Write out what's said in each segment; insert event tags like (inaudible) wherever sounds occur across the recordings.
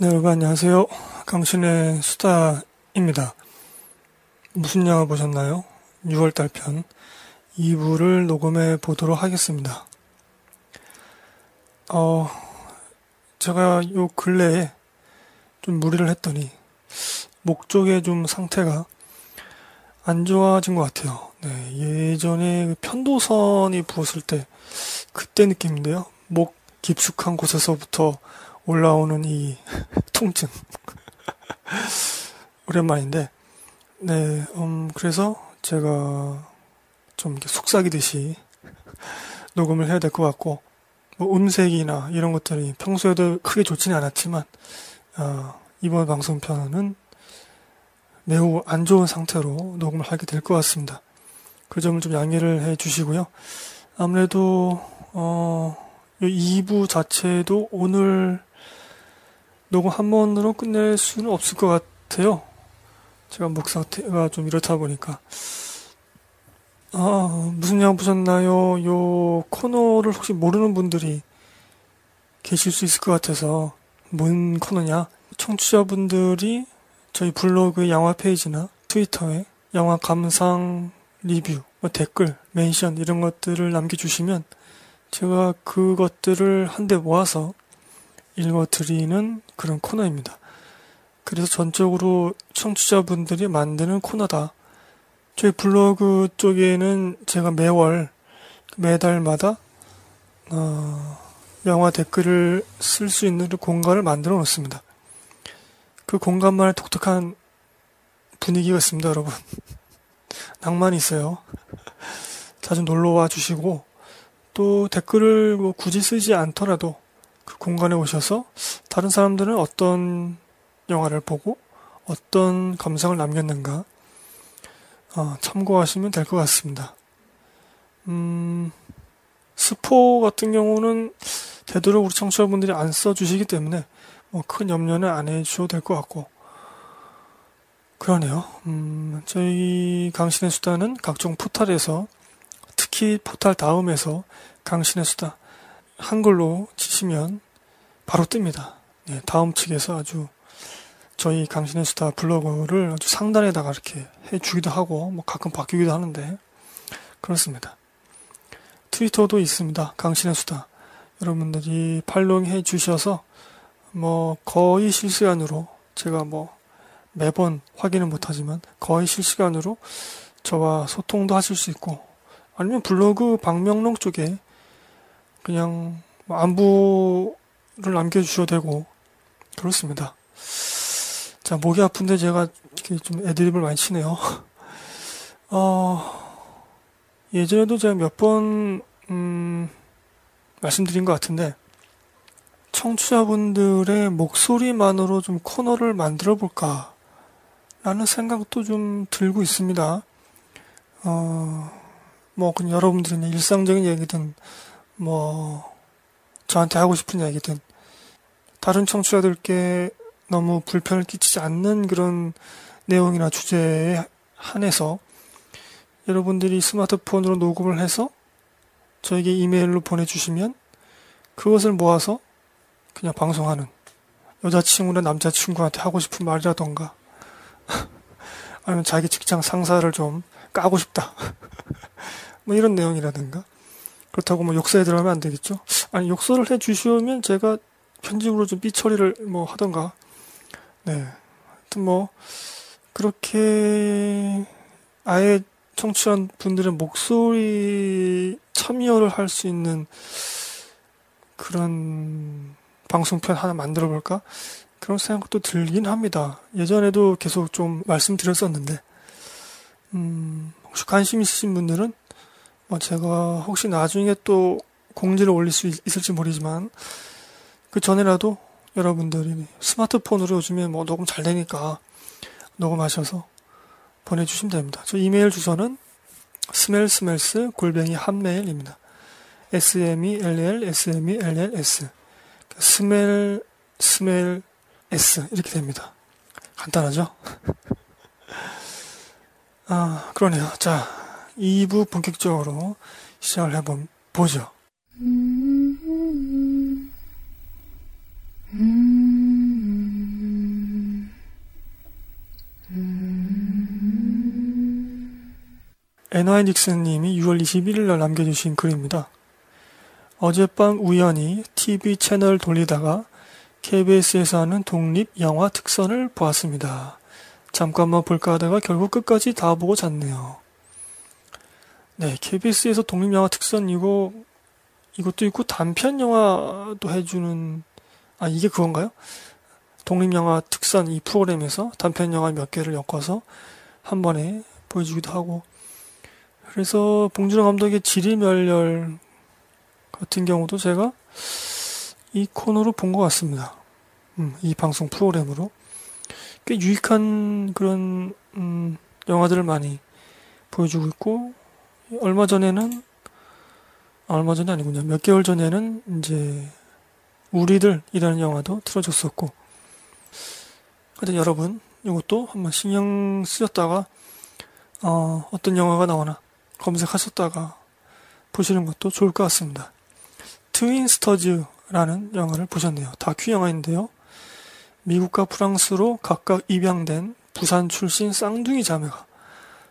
네, 여러분 안녕하세요. 강신의 수다입니다. 무슨 영화 보셨나요? 6월달 편 2부를 녹음해 보도록 하겠습니다. 어, 제가 요 근래에 좀 무리를 했더니 목 쪽에 좀 상태가 안 좋아진 것 같아요. 네, 예전에 그 편도선이 부었을 때 그때 느낌인데요. 목 깊숙한 곳에서부터 올라오는 이 (laughs) 통증. (laughs) 오랜만인데, 네, 음, 그래서 제가 좀 속삭이듯이 (laughs) 녹음을 해야 될 것 같고, 뭐 음색이나 이런 것들이 평소에도 크게 좋지는 않았지만, 어, 이번 방송편은 매우 안 좋은 상태로 녹음을 하게 될 것 같습니다. 그 점을 좀 양해를 해 주시고요. 아무래도, 어, 2부 자체도 오늘 녹음 한 번으로 끝낼 수는 없을 것 같아요. 제가 목 상태가 좀 이렇다 보니까. 아, 무슨 양 보셨나요? 요 코너를 혹시 모르는 분들이 계실 수 있을 것 같아서, 뭔 코너냐? 청취자분들이 저희 블로그 영화 페이지나 트위터에 영화 감상 리뷰, 뭐 댓글, 멘션 이런 것들을 남겨주시면 제가 그것들을 한데 모아서 읽어드리는 그런 코너입니다. 그래서 전적으로 청취자분들이 만드는 코너다. 저희 블로그 쪽에는 제가 매월, 매달마다, 어, 영화 댓글을 쓸 수 있는 공간을 만들어 놓습니다. 그 공간만의 독특한 분위기가 있습니다, 여러분. (laughs) 낭만이 있어요. 자주 놀러 와 주시고, 또 댓글을 뭐 굳이 쓰지 않더라도 그 공간에 오셔서 다른 사람들은 어떤 영화를 보고 어떤 감상을 남겼는가 어, 참고하시면 될 것 같습니다. 음, 스포 같은 경우는 되도록 우리 청취자분들이 안 써주시기 때문에 뭐 큰 염려는 안 해주셔도 될 것 같고 그러네요. 음, 저희 강신의 수다는 각종 포탈에서 특히 포탈 다음에서 강신의 수다 한글로 치시면 바로 뜹니다. 네, 다음 측에서 아주 저희 강신의 수다 블로그를 아주 상단에다가 이렇게 해주기도 하고 뭐 가끔 바뀌기도 하는데 그렇습니다. 트위터도 있습니다. 강신의 수다. 여러분들이 팔로잉 해 주셔서 뭐 거의 실시간으로 제가 뭐 매번 확인은 못하지만 거의 실시간으로 저와 소통도 하실 수 있고 아니면 블로그 방명록 쪽에 그냥 뭐 안부를 남겨주셔도 되고 그렇습니다. 자 목이 아픈데 제가 이렇게 좀 애드립을 많이 치네요. (laughs) 어, 예전에도 제가 몇번 음, 말씀드린 것 같은데 청취자분들의 목소리만으로 좀 코너를 만들어 볼까 라는 생각도 좀 들고 있습니다. 어, 뭐, 그냥 여러분들이 일상적인 얘기든 뭐 저한테 하고 싶은 이야기든 다른 청취자들께 너무 불편을 끼치지 않는 그런 내용이나 주제에 한해서 여러분들이 스마트폰으로 녹음을 해서 저에게 이메일로 보내주시면 그것을 모아서 그냥 방송하는 여자친구나 남자친구한테 하고 싶은 말이라던가 (laughs) 아니면 자기 직장 상사를 좀 까고 싶다. (laughs) 뭐 이런 내용이라든가 그렇다고 뭐 욕설에 들어가면 안 되겠죠? 아니, 욕설을 해 주시면 제가 편집으로 좀 삐처리를 뭐 하던가. 네. 하여튼 뭐, 그렇게 아예 청취한 분들의 목소리 참여를 할 수 있는 그런 방송편 하나 만들어 볼까? 그런 생각도 들긴 합니다. 예전에도 계속 좀 말씀드렸었는데, 음, 혹시 관심 있으신 분들은 뭐 제가 혹시 나중에 또 공지를 올릴 수 있, 을지 모르지만 그 전에라도 여러분들이 스마트폰으로 요즘에 뭐 녹음 잘 되니까 녹음하셔서 보내주시면 됩니다. 저 이메일 주소는 스멜스멜스 골뱅이 한메일입니다. S-M-E-L-L, S-M-E-L-L-S. 스멜, 스멜, S. 이렇게 됩니다. 간단하죠? (laughs) 아, 그러네요. 자, 2부 본격적으로 시작을 해본 보죠. 에너이 닉슨님이 6월 21일 날 남겨주신 글입니다. 어젯밤 우연히 TV 채널 돌리다가 KBS에서 하는 독립 영화 특선을 보았습니다. 잠깐만 볼까 하다가 결국 끝까지 다 보고 잤네요. 네, KBS에서 독립 영화 특선 이거 이것도 있고 단편 영화도 해주는 아 이게 그건가요? 독립 영화 특선 이 프로그램에서 단편 영화 몇 개를 엮어서 한 번에 보여주기도 하고 그래서 봉준호 감독의 지리멸렬 같은 경우도 제가 이 코너로 본 것 같습니다. 음, 이 방송 프로그램으로 꽤 유익한 그런 음, 영화들을 많이 보여주고 있고 얼마 전에는 아, 얼마 전이 아니군요. 몇 개월 전에는 이제 우리들이라는 영화도 틀어줬었고 하여튼 여러분 이것도 한번 신경 쓰셨다가 어, 어떤 영화가 나오나 검색하셨다가 보시는 것도 좋을 것 같습니다. 트윈스터즈라는 영화를 보셨네요. 다큐 영화인데요. 미국과 프랑스로 각각 입양된 부산 출신 쌍둥이 자매가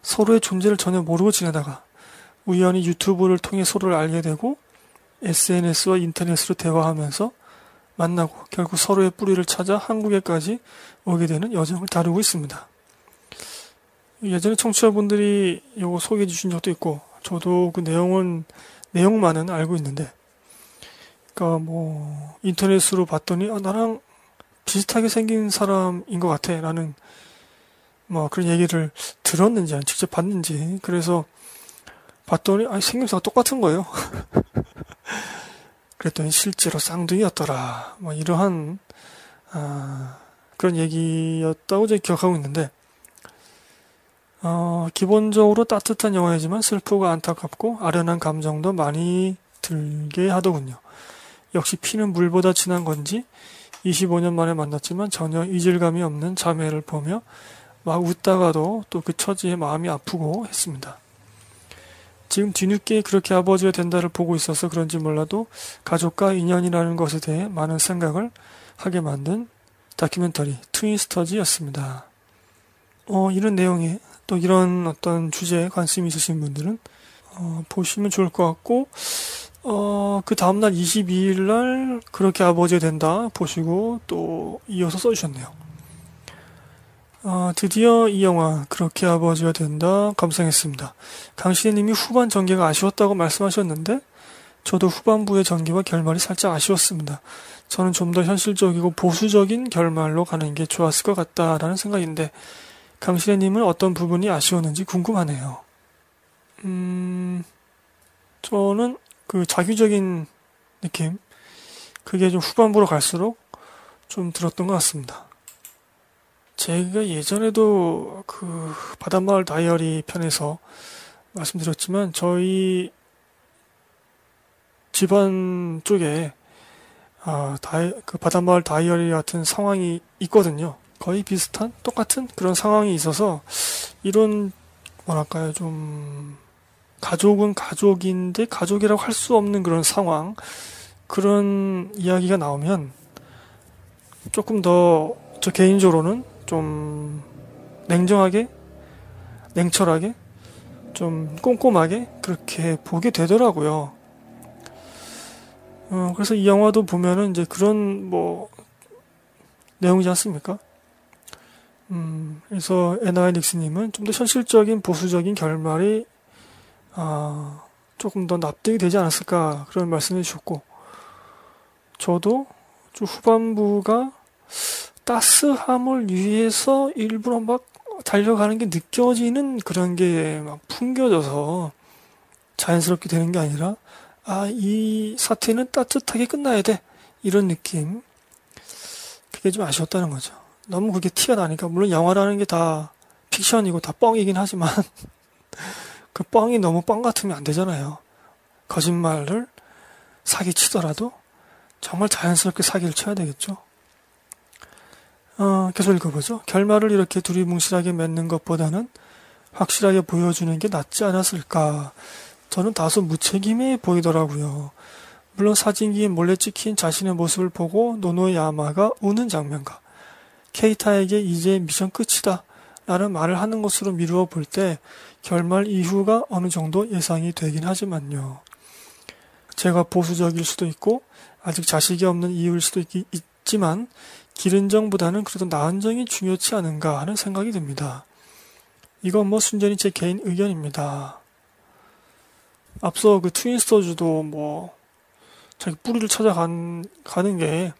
서로의 존재를 전혀 모르고 지내다가 우연히 유튜브를 통해 서로를 알게 되고 SNS와 인터넷으로 대화하면서 만나고 결국 서로의 뿌리를 찾아 한국에까지 오게 되는 여정을 다루고 있습니다. 예전에 청취자분들이 이거 소개해 주신 적도 있고 저도 그 내용은 내용만은 알고 있는데 그러니까 뭐 인터넷으로 봤더니 아, 나랑 비슷하게 생긴 사람인 것 같아 라는 뭐 그런 얘기를 들었는지 직접 봤는지 그래서 봤더니 아 생김새가 똑같은 거예요. (laughs) 그랬더니 실제로 쌍둥이였더라. 뭐 이러한 아, 그런 얘기였다고 제가 기억하고 있는데 어, 기본적으로 따뜻한 영화이지만 슬프고 안타깝고 아련한 감정도 많이 들게 하더군요. 역시 피는 물보다 진한 건지 25년 만에 만났지만 전혀 이질감이 없는 자매를 보며 막 웃다가도 또 그 처지에 마음이 아프고 했습니다. 지금 뒤늦게 그렇게 아버지가 된다를 보고 있어서 그런지 몰라도 가족과 인연이라는 것에 대해 많은 생각을 하게 만든 다큐멘터리 트윈스터즈였습니다. 어, 이런 내용에 또 이런 어떤 주제에 관심이 있으신 분들은 어, 보시면 좋을 것 같고 어, 그 다음날 22일 날 그렇게 아버지가 된다 보시고 또 이어서 써주셨네요. 어, 드디어 이 영화 그렇게 아버지가 된다 감상했습니다. 강신혜님이 후반 전개가 아쉬웠다고 말씀하셨는데 저도 후반부의 전개와 결말이 살짝 아쉬웠습니다. 저는 좀 더 현실적이고 보수적인 결말로 가는 게 좋았을 것 같다라는 생각인데 강신혜님은 어떤 부분이 아쉬웠는지 궁금하네요. 음, 저는 그 자규적인 느낌 그게 좀 후반부로 갈수록 좀 들었던 것 같습니다. 제가 예전에도 그 바닷마을 다이어리 편에서 말씀드렸지만 저희 집안 쪽에 아, 다이, 그 바닷마을 다이어리 같은 상황이 있거든요. 거의 비슷한 똑같은 그런 상황이 있어서 이런 뭐랄까요 좀 가족은 가족인데 가족이라고 할 수 없는 그런 상황 그런 이야기가 나오면 조금 더 저 개인적으로는 좀 냉정하게 냉철하게 좀 꼼꼼하게 그렇게 보게 되더라고요. 어, 그래서 이 영화도 보면은 이제 그런 뭐 내용이지 않습니까? 음, 그래서 에나이 닉스님은 좀 더 현실적인 보수적인 결말이 아, 조금 더 납득이 되지 않았을까 그런 말씀해 주셨고 저도 좀 후반부가 따스함을 위해서 일부러 막 달려가는 게 느껴지는 그런 게 막 풍겨져서 자연스럽게 되는 게 아니라 아, 이 사태는 따뜻하게 끝나야 돼. 이런 느낌. 그게 좀 아쉬웠다는 거죠. 너무 그게 티가 나니까, 물론 영화라는 게 다 픽션이고 다 뻥이긴 하지만, (laughs) 그 뻥이 너무 뻥 같으면 안 되잖아요. 거짓말을 사기 치더라도 정말 자연스럽게 사기를 쳐야 되겠죠. 어, 계속 읽어보죠. 결말을 이렇게 두리뭉실하게 맺는 것보다는 확실하게 보여주는 게 낫지 않았을까. 저는 다소 무책임해 보이더라고요. 물론 사진기에 몰래 찍힌 자신의 모습을 보고 노노의 야마가 우는 장면과 케이타에게 이제 미션 끝이다 라는 말을 하는 것으로 미루어 볼 때 결말 이후가 어느 정도 예상이 되긴 하지만요. 제가 보수적일 수도 있고 아직 자식이 없는 이유일 수도 있, 있지만 기른정보다는 그래도 나은정이 중요치 않은가 하는 생각이 듭니다. 이건 뭐 순전히 제 개인 의견입니다. 앞서 그 트윈스터즈도 뭐 자기 뿌리를 찾아가는 가는 게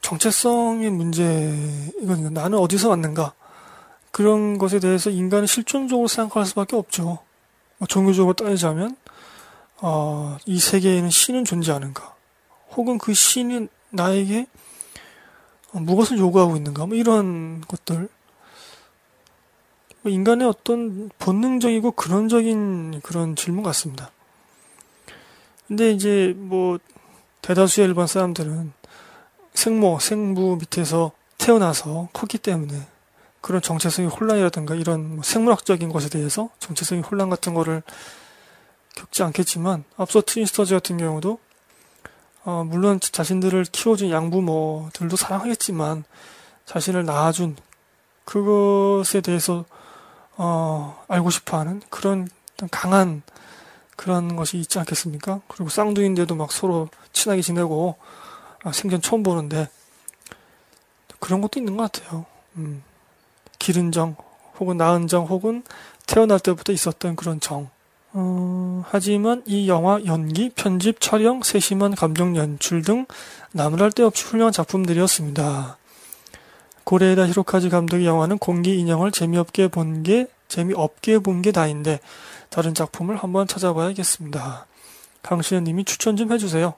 정체성의 문제이거든요. 나는 어디서 왔는가? 그런 것에 대해서 인간은 실존적으로 생각할 수밖에 없죠. 뭐 종교적으로 따지자면 어, 이 세계에는 신은 존재하는가? 혹은 그 신은 나에게 무엇을 요구하고 있는가? 뭐 이런 것들. 뭐 인간의 어떤 본능적이고 근원적인 그런 질문 같습니다. 근데 이제 뭐 대다수의 일반 사람들은 생모, 생부 밑에서 태어나서 컸기 때문에 그런 정체성의 혼란이라든가 이런 뭐 생물학적인 것에 대해서 정체성의 혼란 같은 거를 겪지 않겠지만 앞서 트윈스터즈 같은 경우도 어, 물론 자신들을 키워준 양부모들도 사랑하겠지만 자신을 낳아준 그것에 대해서 어, 알고 싶어하는 그런 강한 그런 것이 있지 않겠습니까? 그리고 쌍둥이인데도 막 서로 친하게 지내고 아, 생전 처음 보는데 그런 것도 있는 것 같아요. 음. 기른 정 혹은 낳은 정 혹은 태어날 때부터 있었던 그런 정. 어, 하지만 이 영화 연기, 편집, 촬영, 세심한 감정 연출 등 나무랄 데 없이 훌륭한 작품들이었습니다. 고레에다 히로카즈 감독의 영화는 공기 인형을 재미없게 본 게 재미없게 본 게 다인데 다른 작품을 한번 찾아봐야겠습니다. 강신현 님이 추천 좀 해주세요.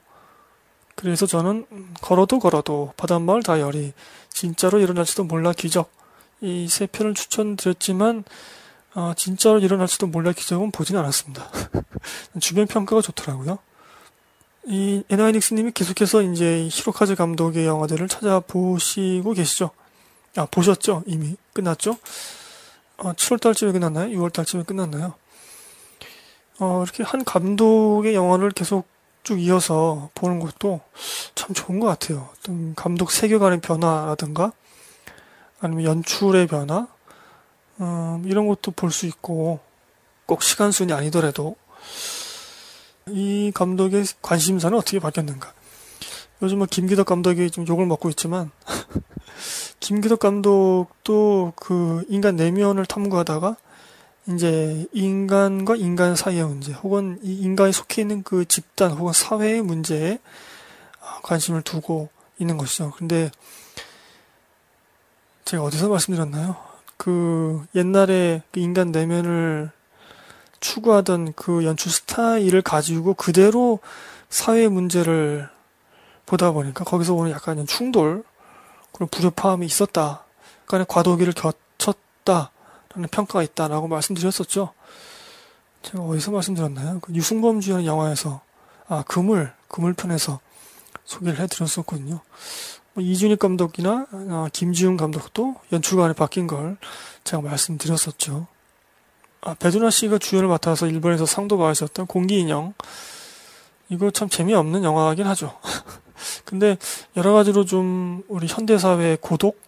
그래서 저는 걸어도 걸어도 바닷마을 다이어리 진짜로 일어날지도 몰라 기적 이 세 편을 추천드렸지만 어, 진짜로 일어날지도 몰라 기적은 보진 않았습니다. (laughs) 주변 평가가 좋더라고요. 이 에나이닉스님이 계속해서 이제 히로카즈 감독의 영화들을 찾아보시고 계시죠. 아 보셨죠? 이미 끝났죠? 어, 7월달쯤에 끝났나요? 6월달쯤에 끝났나요? 어, 이렇게 한 감독의 영화를 계속 쭉 이어서 보는 것도 참 좋은 것 같아요. 어떤 감독 세계관의 변화라든가 아니면 연출의 변화 음, 이런 것도 볼 수 있고 꼭 시간순이 아니더라도 이 감독의 관심사는 어떻게 바뀌었는가. 요즘 뭐 김기덕 감독이 좀 욕을 먹고 있지만 (laughs) 김기덕 감독도 그 인간 내면을 탐구하다가 이제 인간과 인간 사이의 문제 혹은 이 인간이 속해 있는 그 집단 혹은 사회의 문제에 관심을 두고 있는 것이죠. 근데 제가 어디서 말씀드렸나요? 그 옛날에 그 인간 내면을 추구하던 그 연출 스타일을 가지고 그대로 사회 문제를 보다 보니까 거기서 오는 약간 충돌 그런 불협화음이 있었다. 그러니까 과도기를 겪었다라는 평가가 있다라고 말씀드렸었죠. 제가 어디서 말씀드렸나요? 그 유승범 주연 영화에서 아 그물 그물편에서 소개를 해드렸었거든요. 뭐 이준익 감독이나 아, 김지훈 감독도 연출관에 바뀐 걸 제가 말씀드렸었죠. 아, 배두나 씨가 주연을 맡아서 일본에서 상도 받으셨던 공기인형 이거 참 재미없는 영화긴 하죠. (laughs) 근데 여러 가지로 좀 우리 현대사회의 고독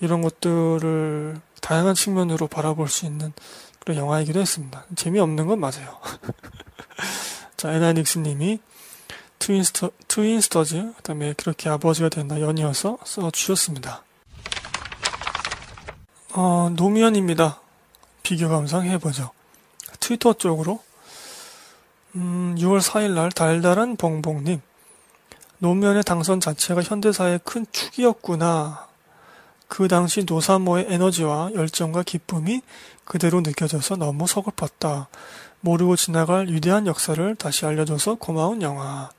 이런 것들을 다양한 측면으로 바라볼 수 있는 그런 영화이기도 했습니다. 재미없는 건 맞아요. (laughs) 자, 에나닉스 님이 트윈스터, 트윈스터즈, 그 다음에 그렇게 아버지가 된다 연이어서 써주셨습니다. 어, 노무현입니다. 비교 감상 해보죠. 트위터 쪽으로 음, 6월 4일 날 달달한 봉봉님 노무현의 당선 자체가 현대사의 큰 축이었구나. 그 당시 노사모의 에너지와 열정과 기쁨이 그대로 느껴져서 너무 서글펐다. 모르고 지나갈 위대한 역사를 다시 알려줘서 고마운 영화.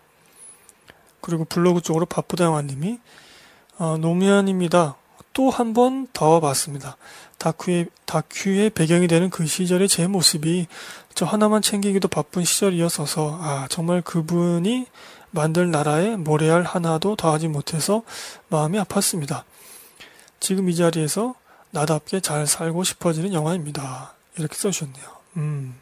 그리고 블로그 쪽으로 바쁘다 영화님이 어, 노무현입니다. 또 한 번 더 봤습니다. 다큐의, 다큐의 배경이 되는 그 시절의 제 모습이 저 하나만 챙기기도 바쁜 시절이었어서 아 정말 그분이 만들 나라에 모래알 하나도 더하지 못해서 마음이 아팠습니다. 지금 이 자리에서 나답게 잘 살고 싶어지는 영화입니다. 이렇게 써주셨네요. 음.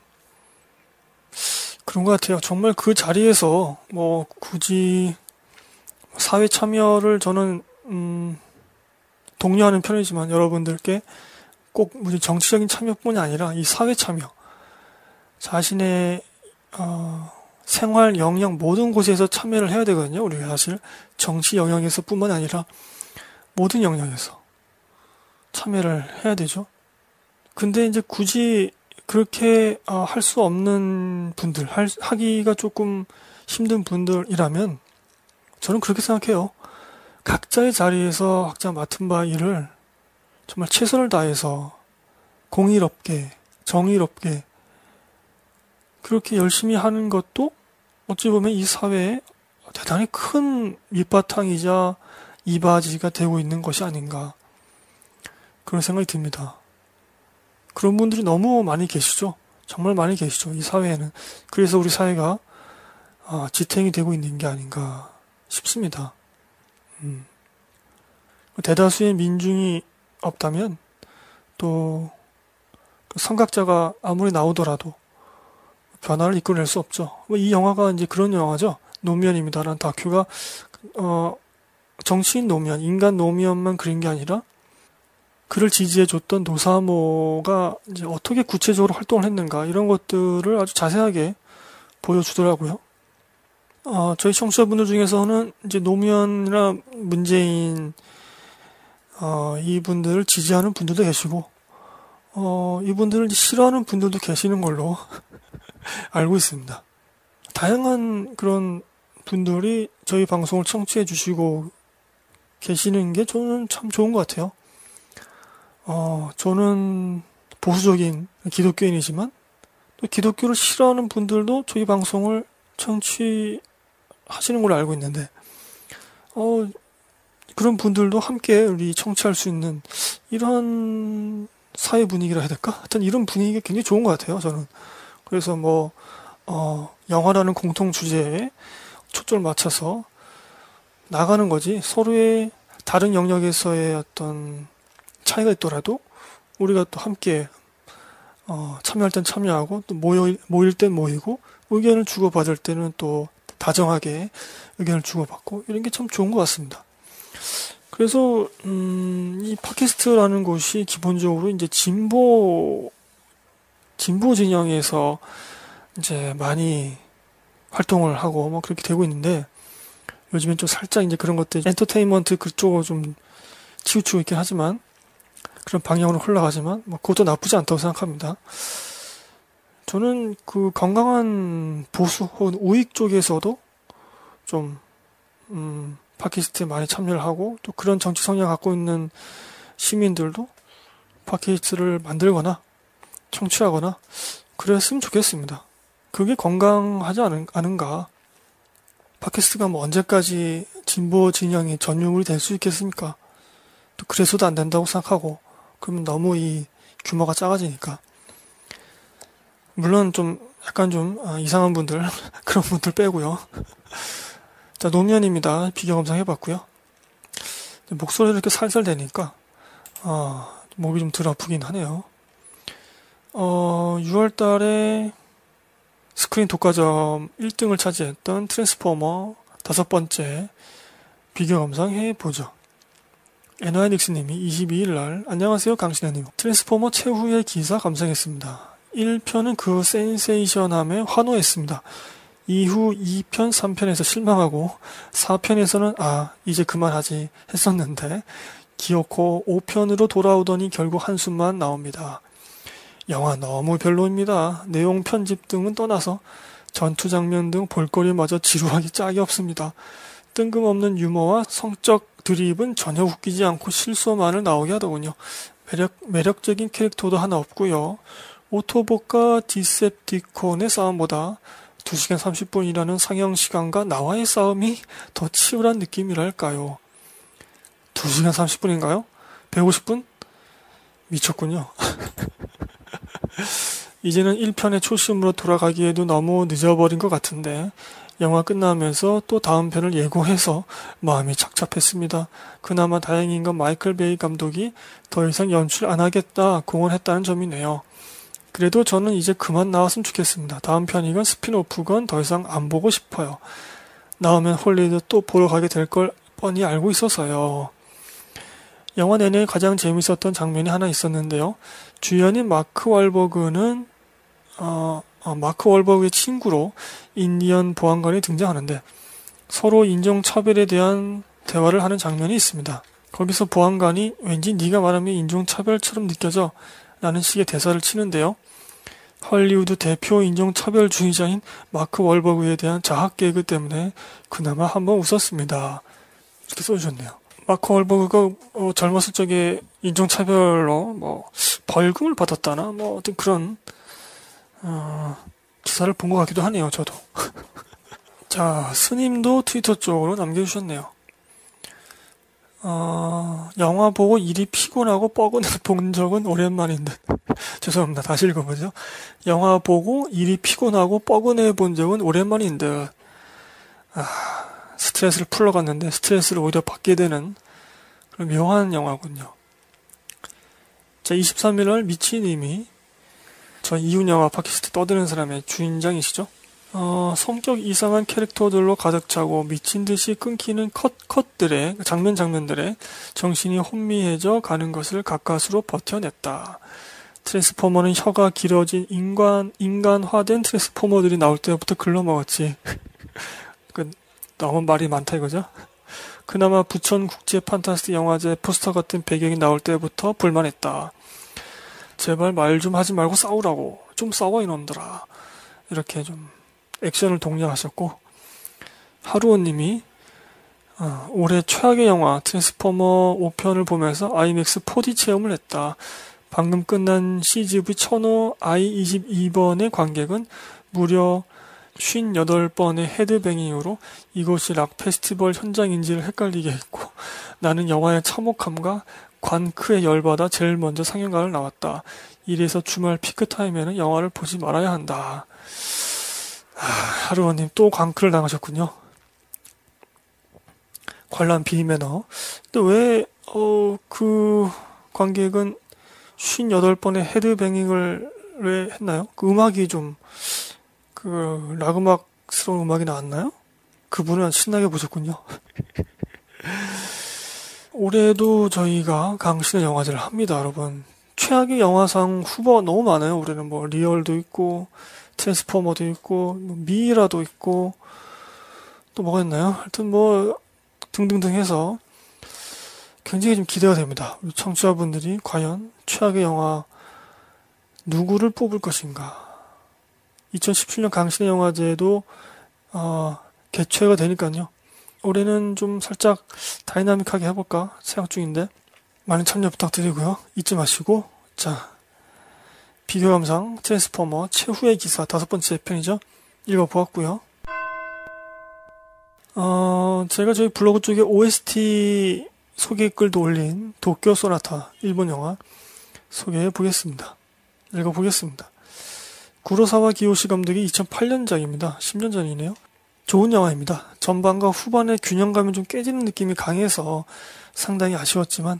그런 것 같아요. 정말 그 자리에서 뭐 굳이 사회 참여를 저는 음, 독려하는 편이지만 여러분들께 꼭 무슨 정치적인 참여뿐이 아니라 이 사회 참여, 자신의 어, 생활 영역 모든 곳에서 참여를 해야 되거든요. 우리가 사실 정치 영역에서뿐만 아니라 모든 영역에서 참여를 해야 되죠. 근데 이제 굳이 그렇게 어, 할수 없는 분들, 할, 하기가 조금 힘든 분들이라면 저는 그렇게 생각해요. 각자의 자리에서 각자 맡은 바 일을 정말 최선을 다해서 공의롭게, 정의롭게 그렇게 열심히 하는 것도 어찌 보면 이 사회에 대단히 큰 밑바탕이자 이바지가 되고 있는 것이 아닌가 그런 생각이 듭니다. 그런 분들이 너무 많이 계시죠. 정말 많이 계시죠. 이 사회에는. 그래서 우리 사회가 아, 지탱이 되고 있는 게 아닌가 싶습니다. 음. 대다수의 민중이 없다면 또 선각자가 아무리 나오더라도 변화를 이끌어낼 수 없죠. 뭐이 영화가 이제 그런 영화죠. 노면입니다라는 다큐가 어 정치인 노면, 인간 노면만 그린 게 아니라 그를 지지해줬던 노사모가 이제 어떻게 구체적으로 활동을 했는가 이런 것들을 아주 자세하게 보여주더라고요. 어, 저희 청취자분들 중에서는 이제 노무현이나 문재인 어, 이분들을 지지하는 분들도 계시고 어, 이분들을 싫어하는 분들도 계시는 걸로 (laughs) 알고 있습니다. 다양한 그런 분들이 저희 방송을 청취해 주시고 계시는 게 저는 참 좋은 것 같아요. 어, 저는 보수적인 기독교인이지만 또 기독교를 싫어하는 분들도 저희 방송을 청취 하시는 걸로 알고 있는데, 어, 그런 분들도 함께 우리 청취할 수 있는 이런 사회 분위기라 해야 될까? 하여튼 이런 분위기가 굉장히 좋은 것 같아요, 저는. 그래서 뭐, 어, 영화라는 공통 주제에 초점을 맞춰서 나가는 거지 서로의 다른 영역에서의 어떤 차이가 있더라도 우리가 또 함께 어, 참여할 땐 참여하고 또 모여, 모일 땐 모이고 의견을 주고받을 때는 또 다정하게 의견을 주고받고 이런 게 참 좋은 것 같습니다. 그래서 음, 이 팟캐스트라는 곳이 기본적으로 이제 진보 진보 진영에서 이제 많이 활동을 하고 뭐 그렇게 되고 있는데 요즘엔 좀 살짝 이제 그런 것들 엔터테인먼트 그쪽으로 좀 치우치고 있긴 하지만 그런 방향으로 흘러가지만 뭐 그것도 나쁘지 않다고 생각합니다. 저는 그 건강한 보수 혹은 우익 쪽에서도 좀 음, 팟캐스트에 많이 참여를 하고 또 그런 정치 성향 갖고 있는 시민들도 팟캐스트를 만들거나 청취하거나 그랬으면 좋겠습니다. 그게 건강하지 않은, 않은가. 팟캐스트가 뭐 언제까지 진보 진영의 전유물이 될 수 있겠습니까? 또 그래서도 안 된다고 생각하고 그러면 너무 이 규모가 작아지니까 물론 좀 약간 좀 아, 이상한 분들 (laughs) 그런 분들 빼고요. 자 노면입니다. 비교 검사 해봤고요. 목소리 이렇게 살살 되니까 아, 목이 좀 덜 아프긴 하네요. 어, 6월달에 스크린 독과점 1등을 차지했던 트랜스포머 다섯 번째 비교 감상 해보죠. 에너이닉스님이 22일 날 안녕하세요 강신혜님 트랜스포머 최후의 기사 감상했습니다. 1편은 그 센세이션함에 환호했습니다. 이후 2편, 3편에서 실망하고 4편에서는 아 이제 그만하지 했었는데 기어코 5편으로 돌아오더니 결국 한숨만 나옵니다. 영화 너무 별로입니다. 내용 편집 등은 떠나서 전투 장면 등 볼거리마저 지루하기 짝이 없습니다. 뜬금없는 유머와 성적 드립은 전혀 웃기지 않고 실수만을 나오게 하더군요. 매력, 매력적인 캐릭터도 하나 없고요. 오토봇과 디셉티콘의 싸움보다 2시간 30분이라는 상영 시간과 나와의 싸움이 더 치열한 느낌이랄까요. 2시간 30분인가요? 150분? 미쳤군요. (laughs) 이제는 1편의 초심으로 돌아가기에도 너무 늦어버린 것 같은데 영화 끝나면서 또 다음 편을 예고해서 마음이 착잡했습니다. 그나마 다행인 건 마이클 베이 감독이 더 이상 연출 안 하겠다 공언했다는 점이네요. 그래도 저는 이제 그만 나왔으면 좋겠습니다. 다음 편이건 스피노프건 더 이상 안 보고 싶어요. 나오면 홀린 듯 또 보러 가게 될 걸 뻔히 알고 있어서요. 영화 내내 가장 재밌었던 장면이 하나 있었는데요. 주연인 마크 월버그는 어, 어, 마크 월버그의 친구로 인디언 보안관이 등장하는데 서로 인종 차별에 대한 대화를 하는 장면이 있습니다. 거기서 보안관이 왠지 네가 말하면 인종 차별처럼 느껴져 라는 식의 대사를 치는데요. 헐리우드 대표 인종차별주의자인 마크 월버그에 대한 자학 개그 때문에 그나마 한번 웃었습니다. 이렇게 써주셨네요. 마크 월버그가 어, 젊었을 적에 인종차별로 뭐 벌금을 받았다나 뭐 어떤 그런 어, 기사를 본 것 같기도 하네요. 저도. (laughs) 자 스님도 트위터 쪽으로 남겨주셨네요. 어, 영화 보고 일이 피곤하고 뻐근해 (laughs) 본 적은 오랜만인데. (laughs) 죄송합니다. 다시 읽어보죠. 영화 보고 일이 피곤하고 뻐근해 본 적은 오랜만인데. 아, 스트레스를 풀러 갔는데 스트레스를 오히려 받게 되는 그런 묘한 영화군요. 자, 23일 날 미치님이 저 이웃 영화 팟캐스트 떠드는 사람의 주인장이시죠? 어, 성격 이상한 캐릭터들로 가득 차고 미친 듯이 끊기는 컷, 컷들의, 장면 장면들에 정신이 혼미해져 가는 것을 가까스로 버텨냈다. 트랜스포머는 혀가 길어진 인간, 인간화된 트랜스포머들이 나올 때부터 글러먹었지. (laughs) 그, 너무 말이 많다 이거죠? 그나마 부천 국제 판타스틱 영화제 포스터 같은 배경이 나올 때부터 불만했다. 제발 말 좀 하지 말고 싸우라고. 좀 싸워 이놈들아. 이렇게 좀 액션을 독려하셨고 하루원님이 어, 올해 최악의 영화 트랜스포머 5편을 보면서 IMAX 4D 체험을 했다. 방금 끝난 CGV 1000호 I22번의 관객은 무려 58번의 헤드뱅잉으로 이곳이 락 페스티벌 현장인지를 헷갈리게 했고 나는 영화의 참혹함과 관크에 열받아 제일 먼저 상영관을 나왔다. 이래서 주말 피크타임에는 영화를 보지 말아야 한다. 하루원님 또 광크를 당하셨군요. 관람 비매너. 근데 왜, 어, 그 관객은 58번의 헤드뱅잉을 왜 했나요? 그 음악이 좀, 그, 락음악스러운 음악이 나왔나요? 그분은 신나게 보셨군요. (laughs) 올해도 저희가 강신의 영화제를 합니다, 여러분. 최악의 영화상 후보가 너무 많아요. 올해는 뭐, 리얼도 있고, 트랜스포머도 있고 뭐 미라도 있고 또 뭐가 있나요? 하여튼 뭐 등등등 해서 굉장히 좀 기대가 됩니다. 우리 청취자분들이 과연 최악의 영화 누구를 뽑을 것인가? 2017년 강신의 영화제도 어, 개최가 되니까요. 올해는 좀 살짝 다이나믹하게 해볼까 생각 중인데 많은 참여 부탁드리고요. 잊지 마시고 자 비교 감상 트랜스포머 최후의 기사 다섯 번째 편이죠. 읽어보았고요. 어, 제가 저희 블로그 쪽에 OST 소개 글도 올린 도쿄 소나타 일본 영화 소개해 보겠습니다. 읽어 보겠습니다. 구로사와 기요시 감독의 2008년작입니다. 10년 전이네요. 좋은 영화입니다. 전반과 후반의 균형감이 좀 깨지는 느낌이 강해서 상당히 아쉬웠지만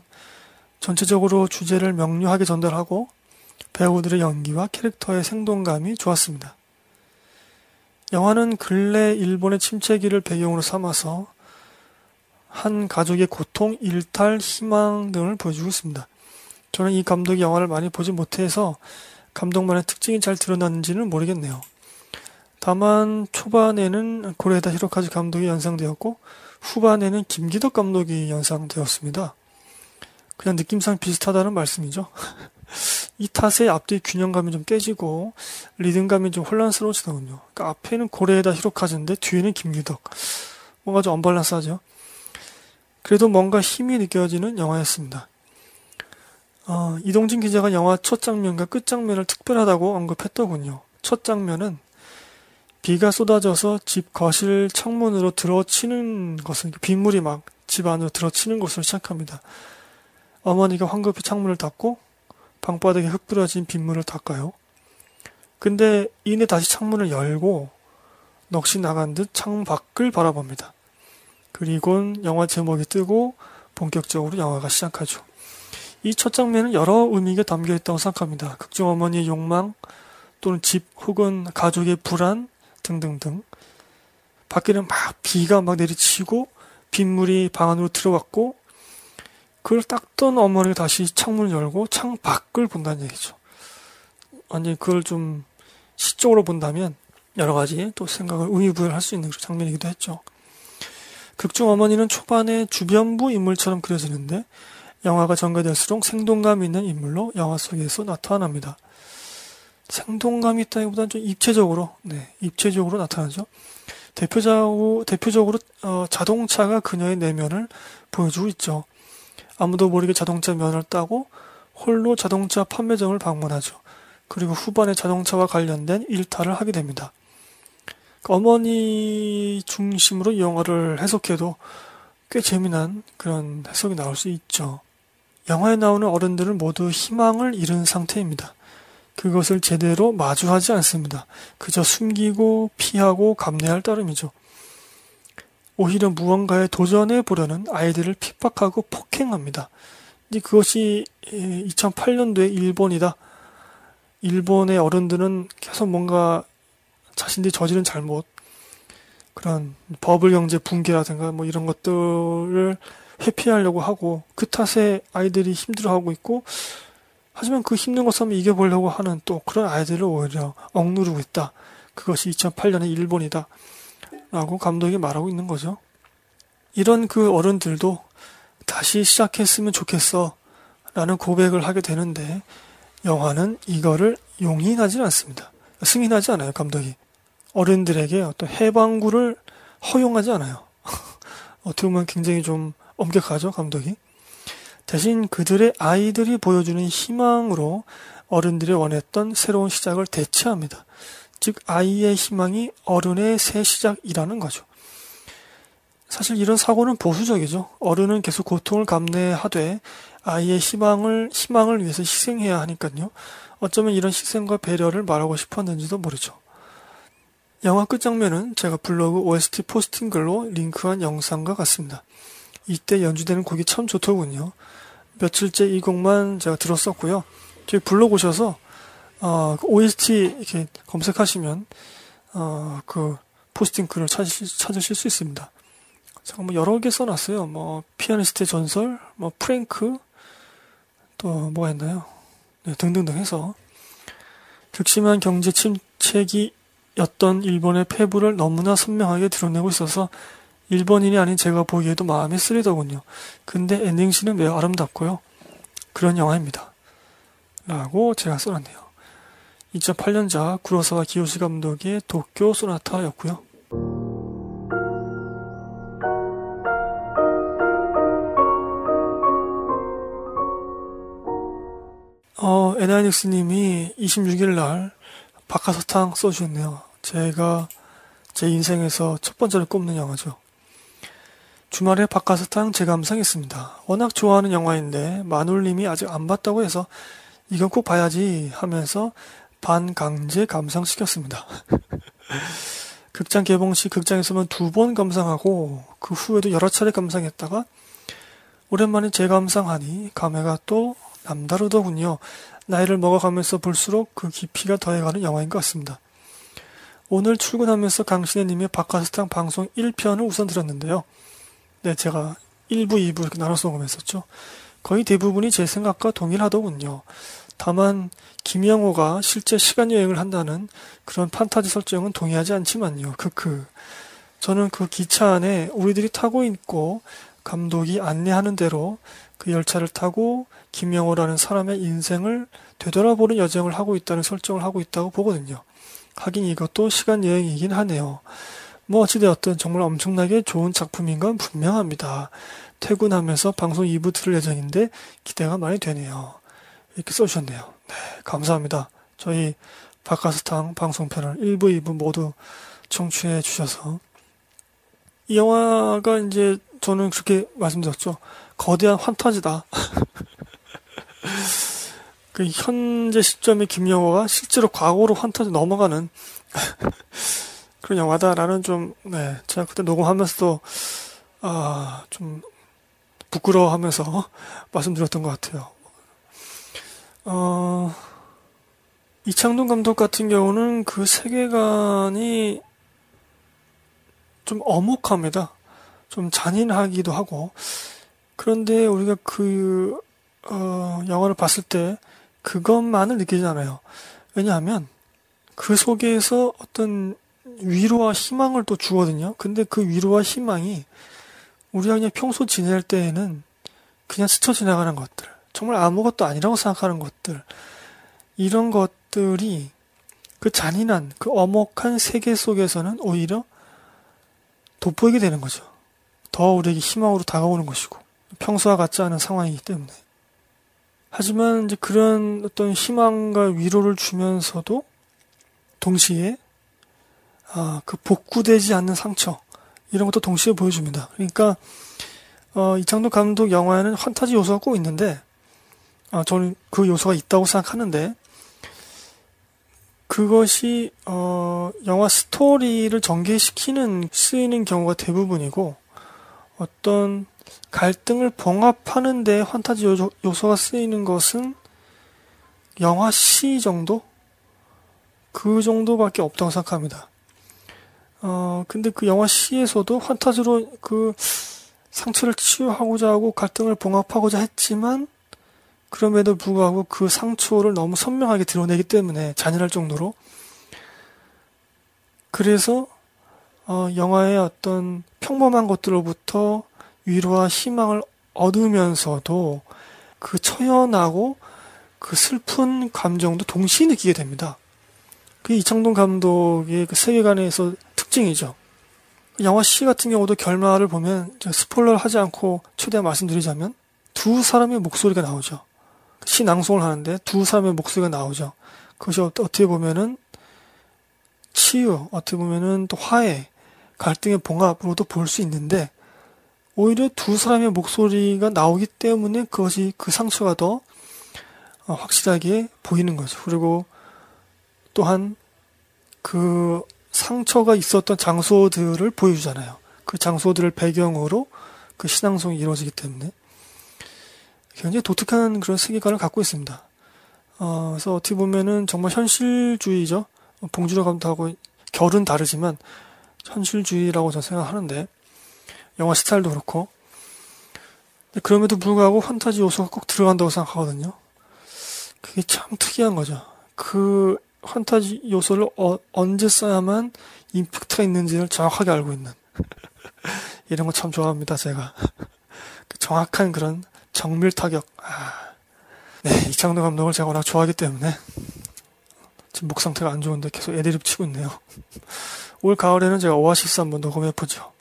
전체적으로 주제를 명료하게 전달하고 배우들의 연기와 캐릭터의 생동감이 좋았습니다. 영화는 근래 일본의 침체기를 배경으로 삼아서 한 가족의 고통, 일탈, 희망 등을 보여주고 있습니다. 저는 이 감독이 영화를 많이 보지 못해서 감독만의 특징이 잘 드러났는지는 모르겠네요. 다만 초반에는 고레다 히로카즈 감독이 연상되었고 후반에는 김기덕 감독이 연상되었습니다. 그냥 느낌상 비슷하다는 말씀이죠. (laughs) 이 탓에 앞뒤 균형감이 좀 깨지고 리듬감이 좀 혼란스러워지더군요. 그러니까 앞에는 고레에다 히로카즈인데 뒤에는 김유덕. 뭔가 좀 언밸런스하죠. 그래도 뭔가 힘이 느껴지는 영화였습니다. 어, 이동진 기자가 영화 첫 장면과 끝 장면을 특별하다고 언급했더군요. 첫 장면은 비가 쏟아져서 집 거실 창문으로 들어치는 것을 빗물이 막 집 안으로 들어치는 것으로 시작합니다. 어머니가 황급히 창문을 닫고 방바닥에 흩뿌려진 빗물을 닦아요. 근데 이내 다시 창문을 열고 넋이 나간 듯 창문 밖을 바라봅니다. 그리곤 영화 제목이 뜨고 본격적으로 영화가 시작하죠. 이 첫 장면은 여러 의미가 담겨 있다고 생각합니다. 극중 어머니의 욕망 또는 집 혹은 가족의 불안 등등등. 밖에는 막 비가 막 내리치고 빗물이 방 안으로 들어왔고 그걸 닦던 어머니가 다시 창문을 열고 창 밖을 본다는 얘기죠. 완전히 그걸 좀 시적으로 본다면 여러 가지 또 생각을 의미부여할 수 있는 장면이기도 했죠. 극중 어머니는 초반에 주변부 인물처럼 그려지는데 영화가 전개될수록 생동감 있는 인물로 영화 속에서 나타납니다. 생동감이 있다기보다는 좀 입체적으로, 네, 입체적으로 나타나죠. 대표적으로, 대표적으로 어, 자동차가 그녀의 내면을 보여주고 있죠. 아무도 모르게 자동차 면을 따고 홀로 자동차 판매점을 방문하죠. 그리고 후반에 자동차와 관련된 일탈을 하게 됩니다. 어머니 중심으로 영화를 해석해도 꽤 재미난 그런 해석이 나올 수 있죠. 영화에 나오는 어른들은 모두 희망을 잃은 상태입니다. 그것을 제대로 마주하지 않습니다. 그저 숨기고 피하고 감내할 따름이죠. 오히려 무언가에 도전해 보려는 아이들을 핍박하고 폭행합니다. 이제 그것이 2008년도에 일본이다. 일본의 어른들은 계속 뭔가 자신들이 저지른 잘못, 그런 버블 경제 붕괴라든가 뭐 이런 것들을 회피하려고 하고 그 탓에 아이들이 힘들어하고 있고 하지만 그 힘든 것을 이겨보려고 하는 또 그런 아이들을 오히려 억누르고 있다. 그것이 2008년의 일본이다. 라고 감독이 말하고 있는 거죠. 이런 그 어른들도 다시 시작했으면 좋겠어. 라는 고백을 하게 되는데 영화는 이거를 용인하지 않습니다. 승인하지 않아요, 감독이. 어른들에게 어떤 해방구를 허용하지 않아요. (laughs) 어떻게 보면 굉장히 좀 엄격하죠, 감독이. 대신 그들의 아이들이 보여주는 희망으로 어른들이 원했던 새로운 시작을 대체합니다. 즉, 아이의 희망이 어른의 새 시작이라는 거죠. 사실 이런 사고는 보수적이죠. 어른은 계속 고통을 감내하되 아이의 희망을, 희망을 위해서 희생해야 하니까요. 어쩌면 이런 희생과 배려를 말하고 싶었는지도 모르죠. 영화 끝장면은 제가 블로그 OST 포스팅 글로 링크한 영상과 같습니다. 이때 연주되는 곡이 참 좋더군요. 며칠째 이 곡만 제가 들었었고요. 저희 오셔서 어, 그 OST 이렇게 검색하시면 어, 그 포스팅 글을 찾으실, 찾으실 수 있습니다. 제가 뭐 여러 개 써놨어요. 뭐 피아니스트의 전설, 뭐 프랭크, 또 뭐가 있나요? 네, 등등등 해서 극심한 경제 침체기 였던 일본의 패부를 너무나 선명하게 드러내고 있어서 일본인이 아닌 제가 보기에도 마음이 쓰리더군요. 근데 엔딩씬은 매우 아름답고요. 그런 영화입니다. 라고 제가 써놨네요. 2008년작 구로사와 기요시 감독의 도쿄 소나타였고요. 어, 에나닉스님이 26일 날 박하사탕 써주셨네요. 제가 제 인생에서 첫 번째로 꼽는 영화죠. 주말에 바카스탕 재감상했습니다. 워낙 좋아하는 영화인데 마눌님이 아직 안 봤다고 해서 이건 꼭 봐야지 하면서 반강제 감상시켰습니다. (laughs) 극장 개봉 시 극장에서만 두 번 감상하고 그 후에도 여러 차례 감상했다가 오랜만에 재감상하니 감회가 또 남다르더군요. 나이를 먹어가면서 볼수록 그 깊이가 더해가는 영화인 것 같습니다. 오늘 출근하면서 강신혜님의 바카스탕 방송 1편을 우선 들었는데요. 네, 제가 1부, 2부 이렇게 나눠서 녹음했었죠. 거의 대부분이 제 생각과 동일하더군요. 다만 김영호가 실제 시간 여행을 한다는 그런 판타지 설정은 동의하지 않지만요. 크크. 저는 그 기차 안에 우리들이 타고 있고 감독이 안내하는 대로 그 열차를 타고 김영호라는 사람의 인생을 되돌아보는 여정을 하고 있다는 설정을 하고 있다고 보거든요. 하긴 이것도 시간 여행이긴 하네요. 뭐 어찌되었든 정말 엄청나게 좋은 작품인 건 분명합니다. 퇴근하면서 방송 2부 들을 예정인데 기대가 많이 되네요. 이렇게 써주셨네요. 네, 감사합니다. 저희 바카스탕 방송편을 1부, 2부 모두 청취해 주셔서 이 영화가 이제 저는 그렇게 말씀드렸죠. 거대한 환타지다. (laughs) 그 현재 시점의 김영호가 실제로 과거로 환타지 넘어가는 (laughs) 그런 영화다라는 좀, 네, 제가 그때 녹음하면서도, 아, 좀, 부끄러워하면서 (laughs) 말씀드렸던 것 같아요. 어, 이창동 감독 같은 경우는 그 세계관이 좀 어묵합니다. 좀 잔인하기도 하고, 그런데 우리가 그, 어, 영화를 봤을 때 그것만을 느끼지 않아요. 왜냐하면 그 속에서 어떤 위로와 희망을 또 주거든요. 근데 그 위로와 희망이 우리가 그냥 평소 지낼 때에는 그냥 스쳐 지나가는 것들, 정말 아무것도 아니라고 생각하는 것들, 이런 것들이 그 잔인한, 그 엄혹한 세계 속에서는 오히려 돋보이게 되는 거죠. 더 우리에게 희망으로 다가오는 것이고, 평소와 같지 않은 상황이기 때문에. 하지만 이제 그런 어떤 희망과 위로를 주면서도 동시에 아, 그 복구되지 않는 상처 이런 것도 동시에 보여줍니다. 그러니까 어, 이창도 감독 영화에는 환타지 요소가 꼭 있는데 아, 저는 그 요소가 있다고 생각하는데 그것이 어, 영화 스토리를 전개시키는 쓰이는 경우가 대부분이고 어떤 갈등을 봉합하는 데 환타지 요소, 가 쓰이는 것은 영화 시 정도? 그 정도밖에 없다고 생각합니다. 어, 근데 그 영화 시에서도 환타지로 그 상처를 치유하고자 하고 갈등을 봉합하고자 했지만 그럼에도 불구하고 그 상처를 너무 선명하게 드러내기 때문에 잔인할 정도로 그래서 어, 영화의 어떤 평범한 것들로부터 위로와 희망을 얻으면서도 그 처연하고 그 슬픈 감정도 동시에 느끼게 됩니다. 그 이창동 감독의 그 세계관에서 특징이죠. 영화 C 같은 경우도 결말을 보면 스포일러를 하지 않고 최대한 말씀드리자면 두 사람의 목소리가 나오죠. 시 낭송을 하는데 두 사람의 목소리가 나오죠. 그것이 어떻게 보면은 치유, 어떻게 보면은 또 화해, 갈등의 봉합으로도 볼 수 있는데 오히려 두 사람의 목소리가 나오기 때문에 그것이 그 상처가 더 어, 확실하게 보이는 거죠. 그리고 또한 그 상처가 있었던 장소들을 보여주잖아요. 그 장소들을 배경으로 그 신앙송이 이루어지기 때문에 굉장히 독특한 그런 세계관을 갖고 있습니다. 어, 그래서 어떻게 보면은 정말 현실주의죠. 봉준호 감독하고 결은 다르지만 현실주의라고 저는 생각하는데 영화 스타일도 그렇고 그럼에도 불구하고 판타지 요소가 꼭 들어간다고 생각하거든요. 그게 참 특이한 거죠. 그 판타지 요소를 어, 언제 써야만 임팩트가 있는지를 정확하게 알고 있는 (laughs) 이런 거 참 좋아합니다 제가 그 정확한 그런 정밀 타격 아. 네 이창도 감독을 제가 워낙 좋아하기 때문에 지금 목 상태가 안 좋은데 계속 애드립 치고 있네요 (laughs) 올 가을에는 제가 오아시스 한번 녹음해보죠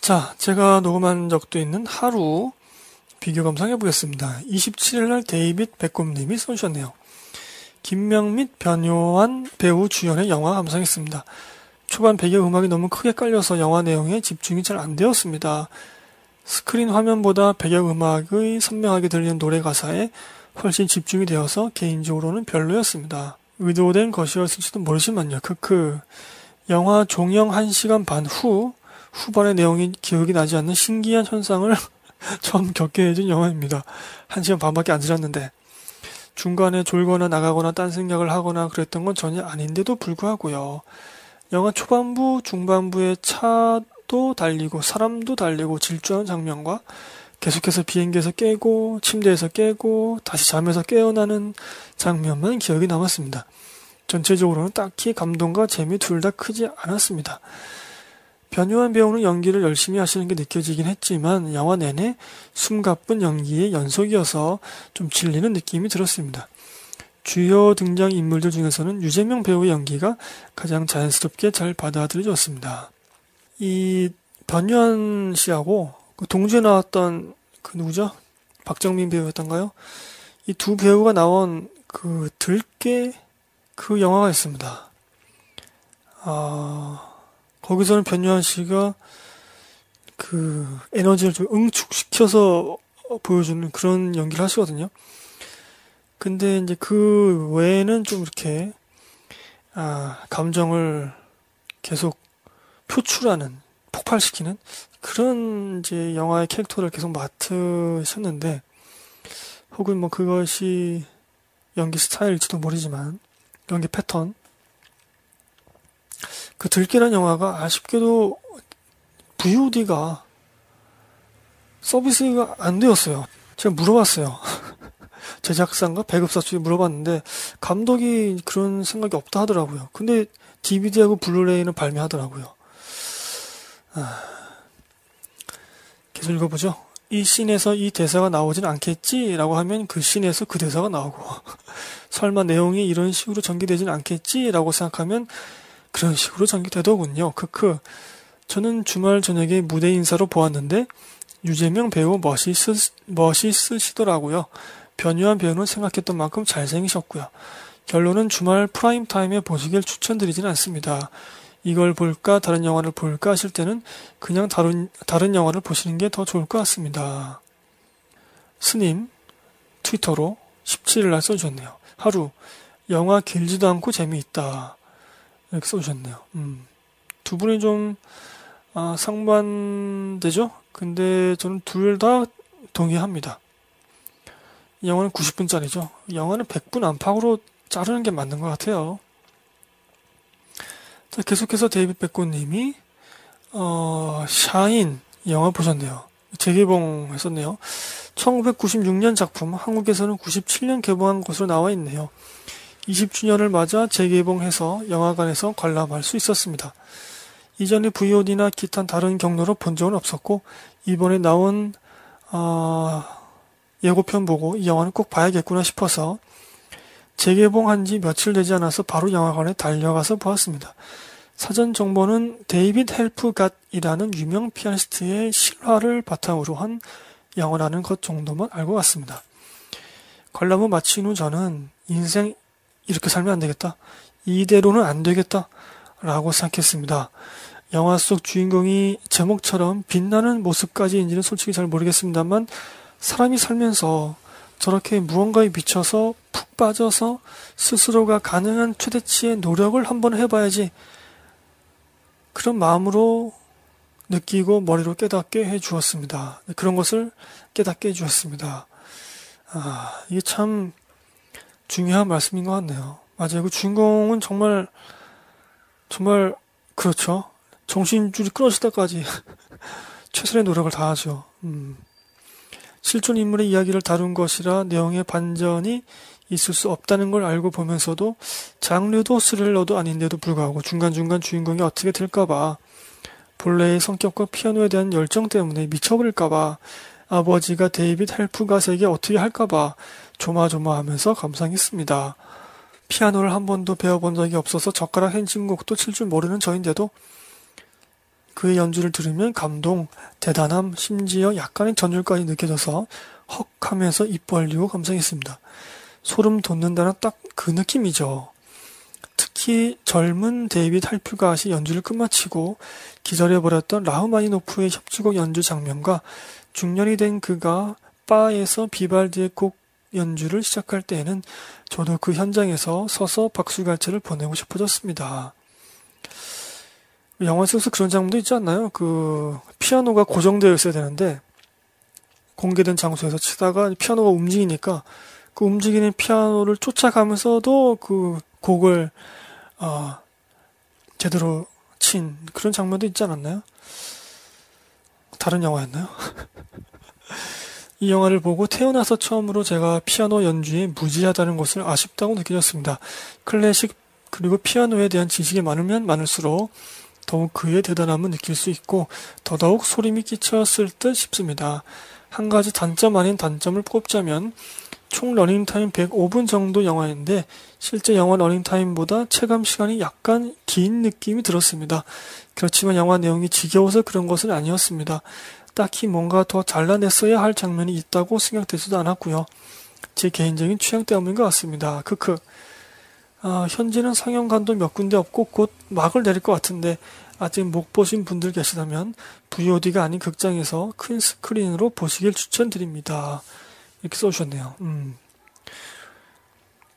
자, 제가 녹음한 적도 있는 하루 비교 감상해 보겠습니다. 27일날 데이빗 백곰님이 쏘셨네요. 김명민 변요한 배우 주연의 영화 감상했습니다. 초반 배경 음악이 너무 크게 깔려서 영화 내용에 집중이 잘 안 되었습니다. 스크린 화면보다 배경 음악의 선명하게 들리는 노래 가사에 훨씬 집중이 되어서 개인적으로는 별로였습니다. 의도된 것이었을지도 모르지만요. 크크. 영화 종영 1시간 반 후 후반의 내용이 기억이 나지 않는 신기한 현상을 (laughs) 처음 겪게 해준 영화입니다. 한 시간 반밖에 안 지났는데 중간에 졸거나 나가거나 딴 생각을 하거나 그랬던 건 전혀 아닌데도 불구하고요. 영화 초반부, 중반부에 차 도 달리고 사람도 달리고 질주하는 장면과 계속해서 비행기에서 깨고 침대에서 깨고 다시 잠에서 깨어나는 장면만 기억이 남았습니다. 전체적으로는 딱히 감동과 재미 둘 다 크지 않았습니다. 변요한 배우는 연기를 열심히 하시는 게 느껴지긴 했지만 영화 내내 숨가쁜 연기의 연속이어서 좀 질리는 느낌이 들었습니다. 주요 등장 인물들 중에서는 유재명 배우의 연기가 가장 자연스럽게 잘 받아들여졌습니다. 이 변요한 씨하고 그 동주에 나왔던 그 누구죠? 박정민 배우였던가요? 이 두 배우가 나온 그 들깨 그 영화가 있습니다. 아, 거기서는 변요한 씨가 그 에너지를 좀 응축시켜서 보여주는 그런 연기를 하시거든요. 근데 이제 그 외에는 좀 이렇게 아, 감정을 계속 표출하는 폭발시키는 그런 이제 영화의 캐릭터를 계속 맡으셨는데 혹은 뭐 그것이 연기 스타일일지도 모르지만 연기 패턴 그 들깨란 영화가 아쉽게도 VOD가 서비스가 안 되었어요. 제가 물어봤어요. 제작사인가 배급사 쪽에 물어봤는데 감독이 그런 생각이 없다 하더라고요. 근데 DVD하고 블루레이는 발매하더라고요. 아... 계속 읽어보죠. 이 씬에서 이 대사가 나오진 않겠지라고 하면 그 씬에서 그 대사가 나오고 (laughs) 설마 내용이 이런 식으로 전개되진 않겠지라고 생각하면 그런 식으로 전개되더군요. 크크. 저는 주말 저녁에 무대 인사로 보았는데 유재명 배우 멋있으, 멋있으시더라고요. 변요한 배우는 생각했던 만큼 잘생기셨고요. 결론은 주말 프라임 타임에 보시길 추천드리진 않습니다. 이걸 볼까 다른 영화를 볼까 하실 때는 그냥 다른 다른 영화를 보시는 게 더 좋을 것 같습니다. 스님 트위터로 17일 날 써주셨네요. 하루 영화 길지도 않고 재미있다 이렇게 써주셨네요. 음. 두 분이 좀 아, 상반되죠? 근데 저는 둘 다 동의합니다. 이 영화는 90분짜리죠. 영화는 100분 안팎으로 자르는 게 맞는 것 같아요. 자, 계속해서 데이빗 백고님이 어, 샤인 영화 보셨네요. 재개봉 했었네요. 1996년 작품, 한국에서는 97년 개봉한 것으로 나와 있네요. 20주년을 맞아 재개봉해서 영화관에서 관람할 수 있었습니다. 이전에 VOD나 기타 다른 경로로 본 적은 없었고 이번에 나온 어, 예고편 보고 이 영화는 꼭 봐야겠구나 싶어서 재개봉한 지 며칠 되지 않아서 바로 영화관에 달려가서 보았습니다. 사전 정보는 데이빗 헬프갓이라는 유명 피아니스트의 실화를 바탕으로 한 영화라는 것 정도만 알고 갔습니다. 관람을 마친 후 저는 인생 이렇게 살면 안 되겠다. 이대로는 안 되겠다. 라고 생각했습니다. 영화 속 주인공이 제목처럼 빛나는 모습까지인지는 솔직히 잘 모르겠습니다만 사람이 살면서 저렇게 무언가에 미쳐서 푹 빠져서 스스로가 가능한 최대치의 노력을 한번 해봐야지 그런 마음으로 느끼고 머리로 깨닫게 해 주었습니다. 그런 것을 깨닫게 해 주었습니다. 아, 이게 참 중요한 말씀인 것 같네요. 맞아요. 그 주인공은 정말, 정말, 그렇죠. 정신줄이 끊어질 때까지 (laughs) 최선의 노력을 다하죠. 음. 실존 인물의 이야기를 다룬 것이라 내용의 반전이 있을 수 없다는 걸 알고 보면서도 장르도 스릴러도 아닌데도 불구하고 중간중간 주인공이 어떻게 될까봐 본래의 성격과 피아노에 대한 열정 때문에 미쳐버릴까봐 아버지가 데이빗 헬프갓에게 어떻게 할까봐 조마조마하면서 감상했습니다. 피아노를 한 번도 배워본 적이 없어서 젓가락 행진곡도 칠 줄 모르는 저인데도 그의 연주를 들으면 감동, 대단함, 심지어 약간의 전율까지 느껴져서 헉 하면서 입 벌리고 감상했습니다. 소름 돋는다는 딱 그 느낌이죠. 특히 젊은 데이빗 헬프갓이 연주를 끝마치고 기절해버렸던 라흐마니노프의 협주곡 연주 장면과 중년이 된 그가 바에서 비발디의 곡 연주를 시작할 때에는 저도 그 현장에서 서서 박수갈채를 보내고 싶어졌습니다. 영화 속에서 그런 장면도 있지 않나요? 그 피아노가 고정되어 있어야 되는데 공개된 장소에서 치다가 피아노가 움직이니까 그 움직이는 피아노를 쫓아가면서도 그 곡을 어, 제대로 친 그런 장면도 있지 않았나요? 다른 영화였나요? (laughs) 이 영화를 보고 태어나서 처음으로 제가 피아노 연주에 무지하다는 것을 아쉽다고 느껴졌습니다. 클래식 그리고 피아노에 대한 지식이 많으면 많을수록 더욱 그의 대단함을 느낄 수 있고 더더욱 소림이 끼쳤을 듯 싶습니다. 한 가지 단점 아닌 단점을 꼽자면 총 러닝타임 105분 정도 영화인데 실제 영화 러닝타임보다 체감 시간이 약간 긴 느낌이 들었습니다. 그렇지만 영화 내용이 지겨워서 그런 것은 아니었습니다. 딱히 뭔가 더 잘라냈어야 할 장면이 있다고 생각되지도 않았고요. 제 개인적인 취향 때문인 것 같습니다. 크크. 아, 현재는 상영관도 몇 군데 없고 곧 막을 내릴 것 같은데 아직 못 보신 분들 계시다면 VOD가 아닌 극장에서 큰 스크린으로 보시길 추천드립니다. 이렇게 써주셨네요. 음.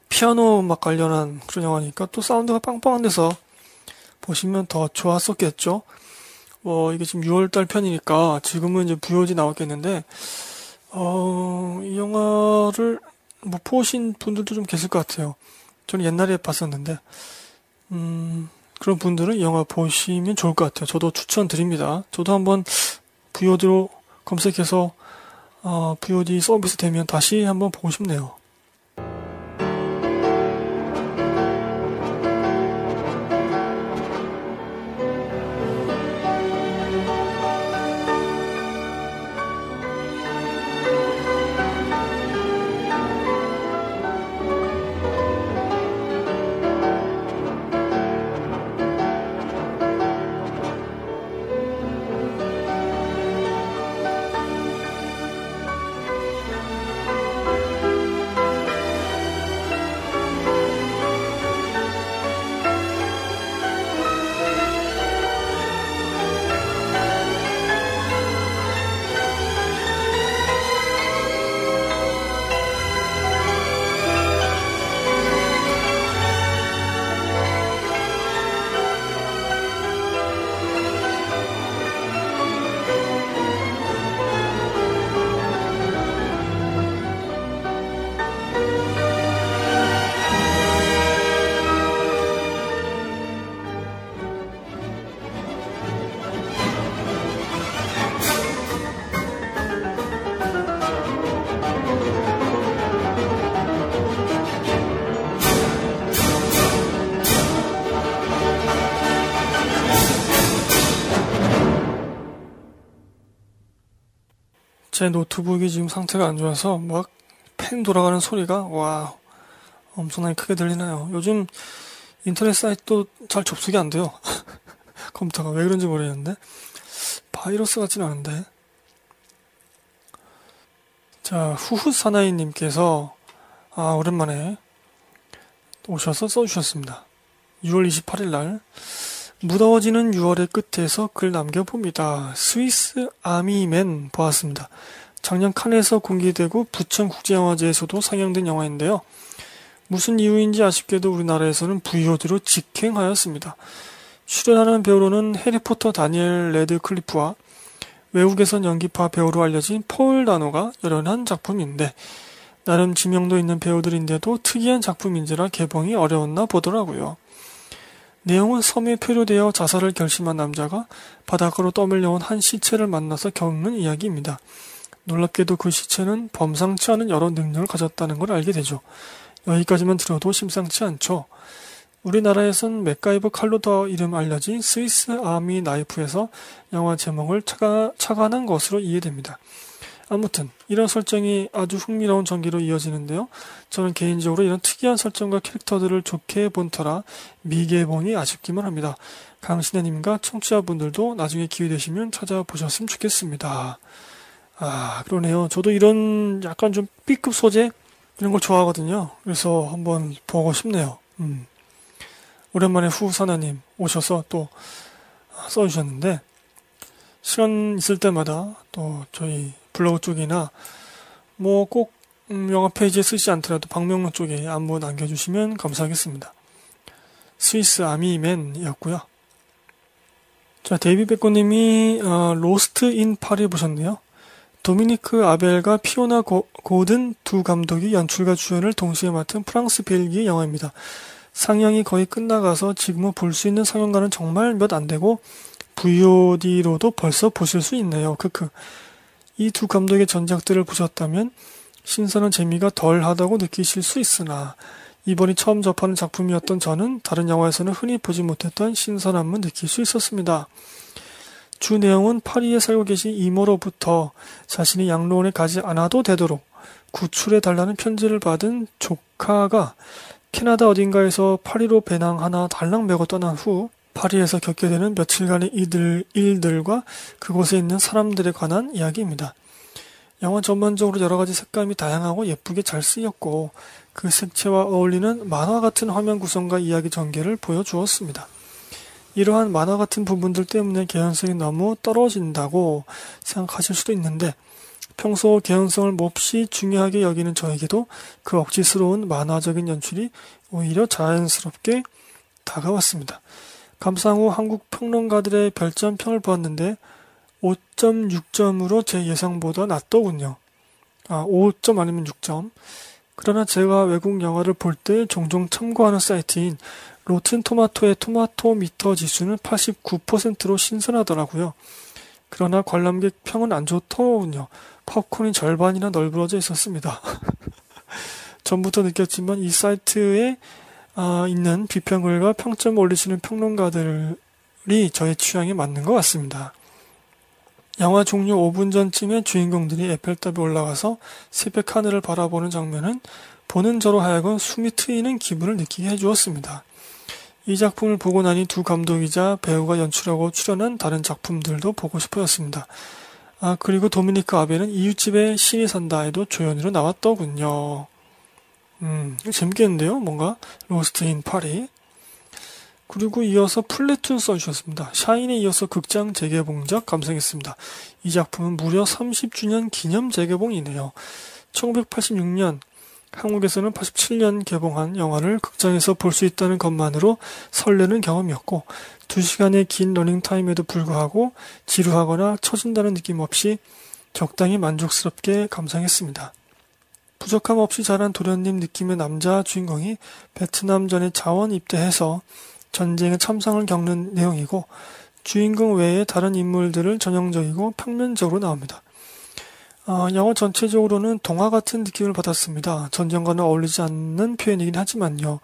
피아노 음악 관련한 그런 영화니까 또 사운드가 빵빵한 데서 보시면 더 좋았었겠죠. 뭐 이게 지금 6월달 편이니까 지금은 이제 VOD 나왔겠는데 어, 이 영화를 못 보신 분들도 좀 계실 것 같아요. 저는 옛날에 봤었는데 음, 그런 분들은 이 영화 보시면 좋을 것 같아요. 저도 추천드립니다. 저도 한번 VOD로 검색해서 어, VOD 서비스 되면 다시 한번 보고 싶네요. 제 노트북이 지금 상태가 안 좋아서 막 팬 돌아가는 소리가 와 엄청나게 크게 들리나요? 요즘 인터넷 사이트도 잘 접속이 안 돼요. (laughs) 컴퓨터가 왜 그런지 모르겠는데 바이러스 같진 않은데 자 후후 사나이님께서 아 오랜만에 오셔서 써주셨습니다. 6월 28일 날 무더워지는 6월의 끝에서 글 남겨봅니다. 스위스 아미맨 보았습니다. 작년 칸에서 공개되고 부천 국제영화제에서도 상영된 영화인데요. 무슨 이유인지 아쉽게도 우리나라에서는 VOD로 직행하였습니다. 출연하는 배우로는 해리포터 다니엘 레드클리프와 외국에선 연기파 배우로 알려진 폴 다노가 열연한 작품인데 나름 지명도 있는 배우들인데도 특이한 작품인지라 개봉이 어려웠나 보더라고요. 내용은 섬에 표류되어 자살을 결심한 남자가 바닥으로 떠밀려온 한 시체를 만나서 겪는 이야기입니다. 놀랍게도 그 시체는 범상치 않은 여러 능력을 가졌다는 걸 알게 되죠. 여기까지만 들어도 심상치 않죠. 우리나라에선 맥가이버 칼로 더 이름 알려진 스위스 아미 나이프에서 영화 제목을 차가, 착안한 것으로 이해됩니다. 아무튼 이런 설정이 아주 흥미로운 전기로 이어지는데요. 저는 개인적으로 이런 특이한 설정과 캐릭터들을 좋게 본 터라 미개봉이 아쉽기만 합니다. 강신혜님과 청취자분들도 나중에 기회 되시면 찾아보셨으면 좋겠습니다. 아 그러네요. 저도 이런 약간 좀 B급 소재 이런 걸 좋아하거든요. 그래서 한번 보고 싶네요. 음. 오랜만에 후사나님 오셔서 또 써주셨는데 시간 있을 때마다 또 저희 블로그 쪽이나 뭐꼭 음, 영화 페이지에 쓰지 않더라도 방명록 쪽에 안부 남겨주시면 감사하겠습니다. 스위스 아미맨이었고요. 자, 데이비 베코님이 어, 로스트 인 파리 보셨네요. 도미니크 아벨과 피오나 고, 고든 두 감독이 연출과 주연을 동시에 맡은 프랑스 벨기에 영화입니다. 상영이 거의 끝나가서 지금은 볼 수 있는 상영관은 정말 몇 안 되고 VOD로도 벌써 보실 수 있네요. 크크. 이 두 감독의 전작들을 보셨다면 신선한 재미가 덜 하다고 느끼실 수 있으나 이번이 처음 접하는 작품이었던 저는 다른 영화에서는 흔히 보지 못했던 신선함을 느낄 수 있었습니다. 주 내용은 파리에 살고 계신 이모로부터 자신이 양로원에 가지 않아도 되도록 구출해 달라는 편지를 받은 조카가 캐나다 어딘가에서 파리로 배낭 하나 달랑 메고 떠난 후 파리에서 겪게 되는 며칠간의 이들, 일들과 그곳에 있는 사람들에 관한 이야기입니다. 영화 전반적으로 여러 가지 색감이 다양하고 예쁘게 잘 쓰였고 그 색채와 어울리는 만화 같은 화면 구성과 이야기 전개를 보여주었습니다. 이러한 만화 같은 부분들 때문에 개연성이 너무 떨어진다고 생각하실 수도 있는데 평소 개연성을 몹시 중요하게 여기는 저에게도 그 억지스러운 만화적인 연출이 오히려 자연스럽게 다가왔습니다. 감상 후 한국 평론가들의 별점평을 보았는데 5.6점으로 제 예상보다 낮더군요. 아, 5점 아니면 6점. 그러나 제가 외국 영화를 볼 때 종종 참고하는 사이트인 로튼 토마토의 토마토 미터 지수는 89%로 신선하더라고요. 그러나 관람객 평은 안 좋더군요. 팝콘이 절반이나 널브러져 있었습니다. (laughs) 전부터 느꼈지만 이 사이트에 아, 있는 비평글과 평점 올리시는 평론가들이 저의 취향에 맞는 것 같습니다. 영화 종료 5분 전쯤에 주인공들이 에펠탑에 올라가서 새벽 하늘을 바라보는 장면은 보는 저로 하여금 숨이 트이는 기분을 느끼게 해주었습니다. 이 작품을 보고 나니 두 감독이자 배우가 연출하고 출연한 다른 작품들도 보고 싶어졌습니다. 아, 그리고 도미니크 아베는 이웃집에 신이 산다에도 조연으로 나왔더군요. 음, 재밌겠는데요? 뭔가? 로스트 인 파리. 그리고 이어서 플래툰 써주셨습니다. 샤인에 이어서 극장 재개봉작 감상했습니다. 이 작품은 무려 30주년 기념 재개봉이네요. 1986년 한국에서는 87년 개봉한 영화를 극장에서 볼 수 있다는 것만으로 설레는 경험이었고 2시간의 긴 러닝타임에도 불구하고 지루하거나 처진다는 느낌 없이 적당히 만족스럽게 감상했습니다. 부족함 없이 자란 도련님 느낌의 남자 주인공이 베트남전에 자원 입대해서 전쟁의 참상을 겪는 내용이고 주인공 외에 다른 인물들을 전형적이고 평면적으로 나옵니다. 어, 영화 전체적으로는 동화 같은 느낌을 받았습니다. 전쟁과는 어울리지 않는 표현이긴 하지만요.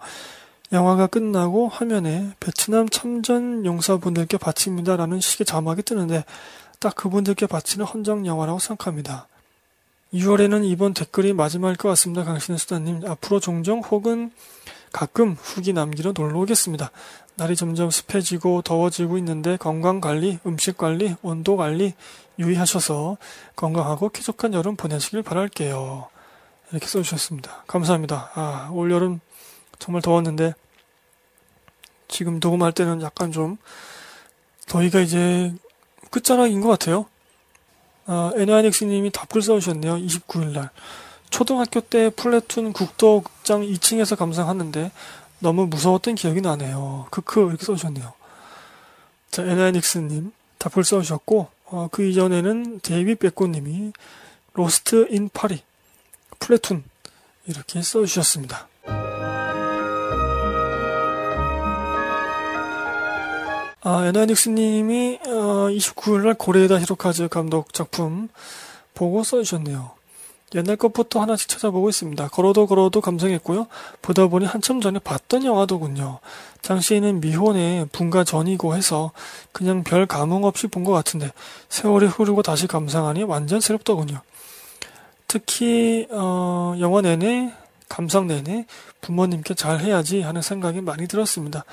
영화가 끝나고 화면에 베트남 참전 용사분들께 바칩니다라는 식의 자막이 뜨는데 딱 그분들께 바치는 헌정 영화라고 생각합니다. 6월에는 이번 댓글이 마지막일 것 같습니다. 강신의 수다님. 앞으로 종종 혹은 가끔 후기 남기러 놀러 오겠습니다. 날이 점점 습해지고 더워지고 있는데 건강 관리, 음식 관리, 온도 관리 유의하셔서 건강하고 쾌적한 여름 보내시길 바랄게요. 이렇게 써주셨습니다. 감사합니다. 아, 올 여름 정말 더웠는데 지금 녹음할 때는 약간 좀 더위가 이제 끝자락인 것 같아요. 아, 에나이닉스님이 답글 써주셨네요. 29일날. 초등학교 때 플래툰 국도극장 2층에서 감상하는데 너무 무서웠던 기억이 나네요. 크크 이렇게 써주셨네요. 자, 에나이닉스님 답글 써주셨고 어, 그 이전에는 데이비 백고님이 로스트 인 파리 플래툰 이렇게 써주셨습니다. 아, 에나닉스님이 어, 29일날 고레에다 히로카즈 감독 작품 보고 써주셨네요. 옛날 것부터 하나씩 찾아보고 있습니다. 걸어도 걸어도 감상했고요. 보다 보니 한참 전에 봤던 영화더군요. 당시에는 미혼의 분가 전이고 해서 그냥 별 감흥 없이 본 것 같은데 세월이 흐르고 다시 감상하니 완전 새롭더군요. 특히 어, 영화 내내 감상 내내 부모님께 잘 해야지 하는 생각이 많이 들었습니다.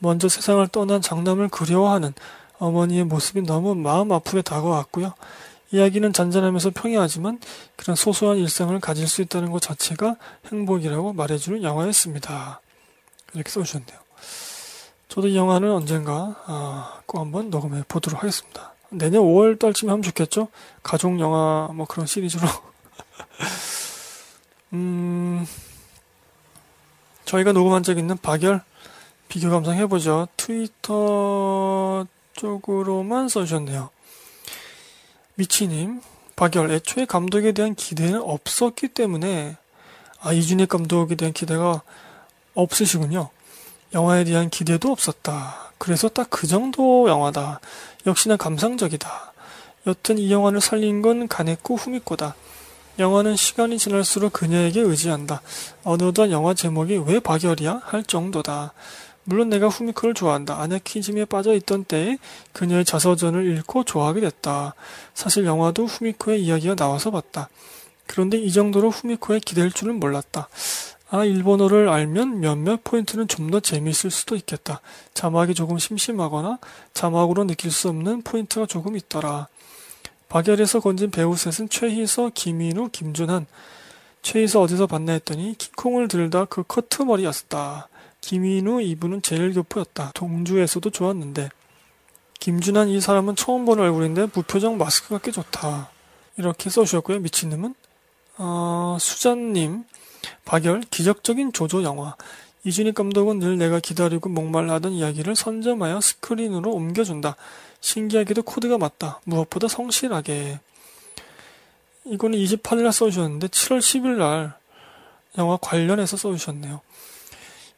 먼저 세상을 떠난 장남을 그리워하는 어머니의 모습이 너무 마음 아프게 다가왔고요. 이야기는 잔잔하면서 평이하지만 그런 소소한 일상을 가질 수 있다는 것 자체가 행복이라고 말해주는 영화였습니다. 이렇게 써주셨네요. 저도 이 영화는 언젠가 아, 꼭 한번 녹음해 보도록 하겠습니다. 내년 5월 달쯤에 하면 좋겠죠? 가족 영화 뭐 그런 시리즈로. (laughs) 음, 저희가 녹음한 적 있는 박열 비교 감상해보죠. 트위터 쪽으로만 써주셨네요. 미치님, 박열, 애초에 감독에 대한 기대는 없었기 때문에, 아, 이준익 감독에 대한 기대가 없으시군요. 영화에 대한 기대도 없었다. 그래서 딱 그 정도 영화다. 역시나 감상적이다. 여튼 이 영화를 살린 건 가네코 후미코다. 영화는 시간이 지날수록 그녀에게 의지한다. 어느덧 영화 제목이 왜 박열이야? 할 정도다. 물론 내가 후미코를 좋아한다. 아냐키즘에 빠져 있던 때에 그녀의 자서전을 읽고 좋아하게 됐다. 사실 영화도 후미코의 이야기가 나와서 봤다. 그런데 이 정도로 후미코에 기댈 줄은 몰랐다. 아, 일본어를 알면 몇몇 포인트는 좀 더 재미있을 수도 있겠다. 자막이 조금 심심하거나 자막으로 느낄 수 없는 포인트가 조금 있더라. 박열에서 건진 배우 셋은 최희서, 김인우, 김준한. 최희서 어디서 봤나 했더니 킹콩을 들다 그 커트 머리였다. 김인우 이분은 제일 교포였다. 동주에서도 좋았는데 김준한 이 사람은 처음 보는 얼굴인데 무표정 마스크가 꽤 좋다. 이렇게 써주셨고요. 미친님은 어, 수잔님 박열 기적적인 조조 영화 이준익 감독은 늘 내가 기다리고 목말라 하던 이야기를 선점하여 스크린으로 옮겨준다. 신기하게도 코드가 맞다. 무엇보다 성실하게. 이거는 28일 날 써주셨는데 7월 10일 날 영화 관련해서 써주셨네요.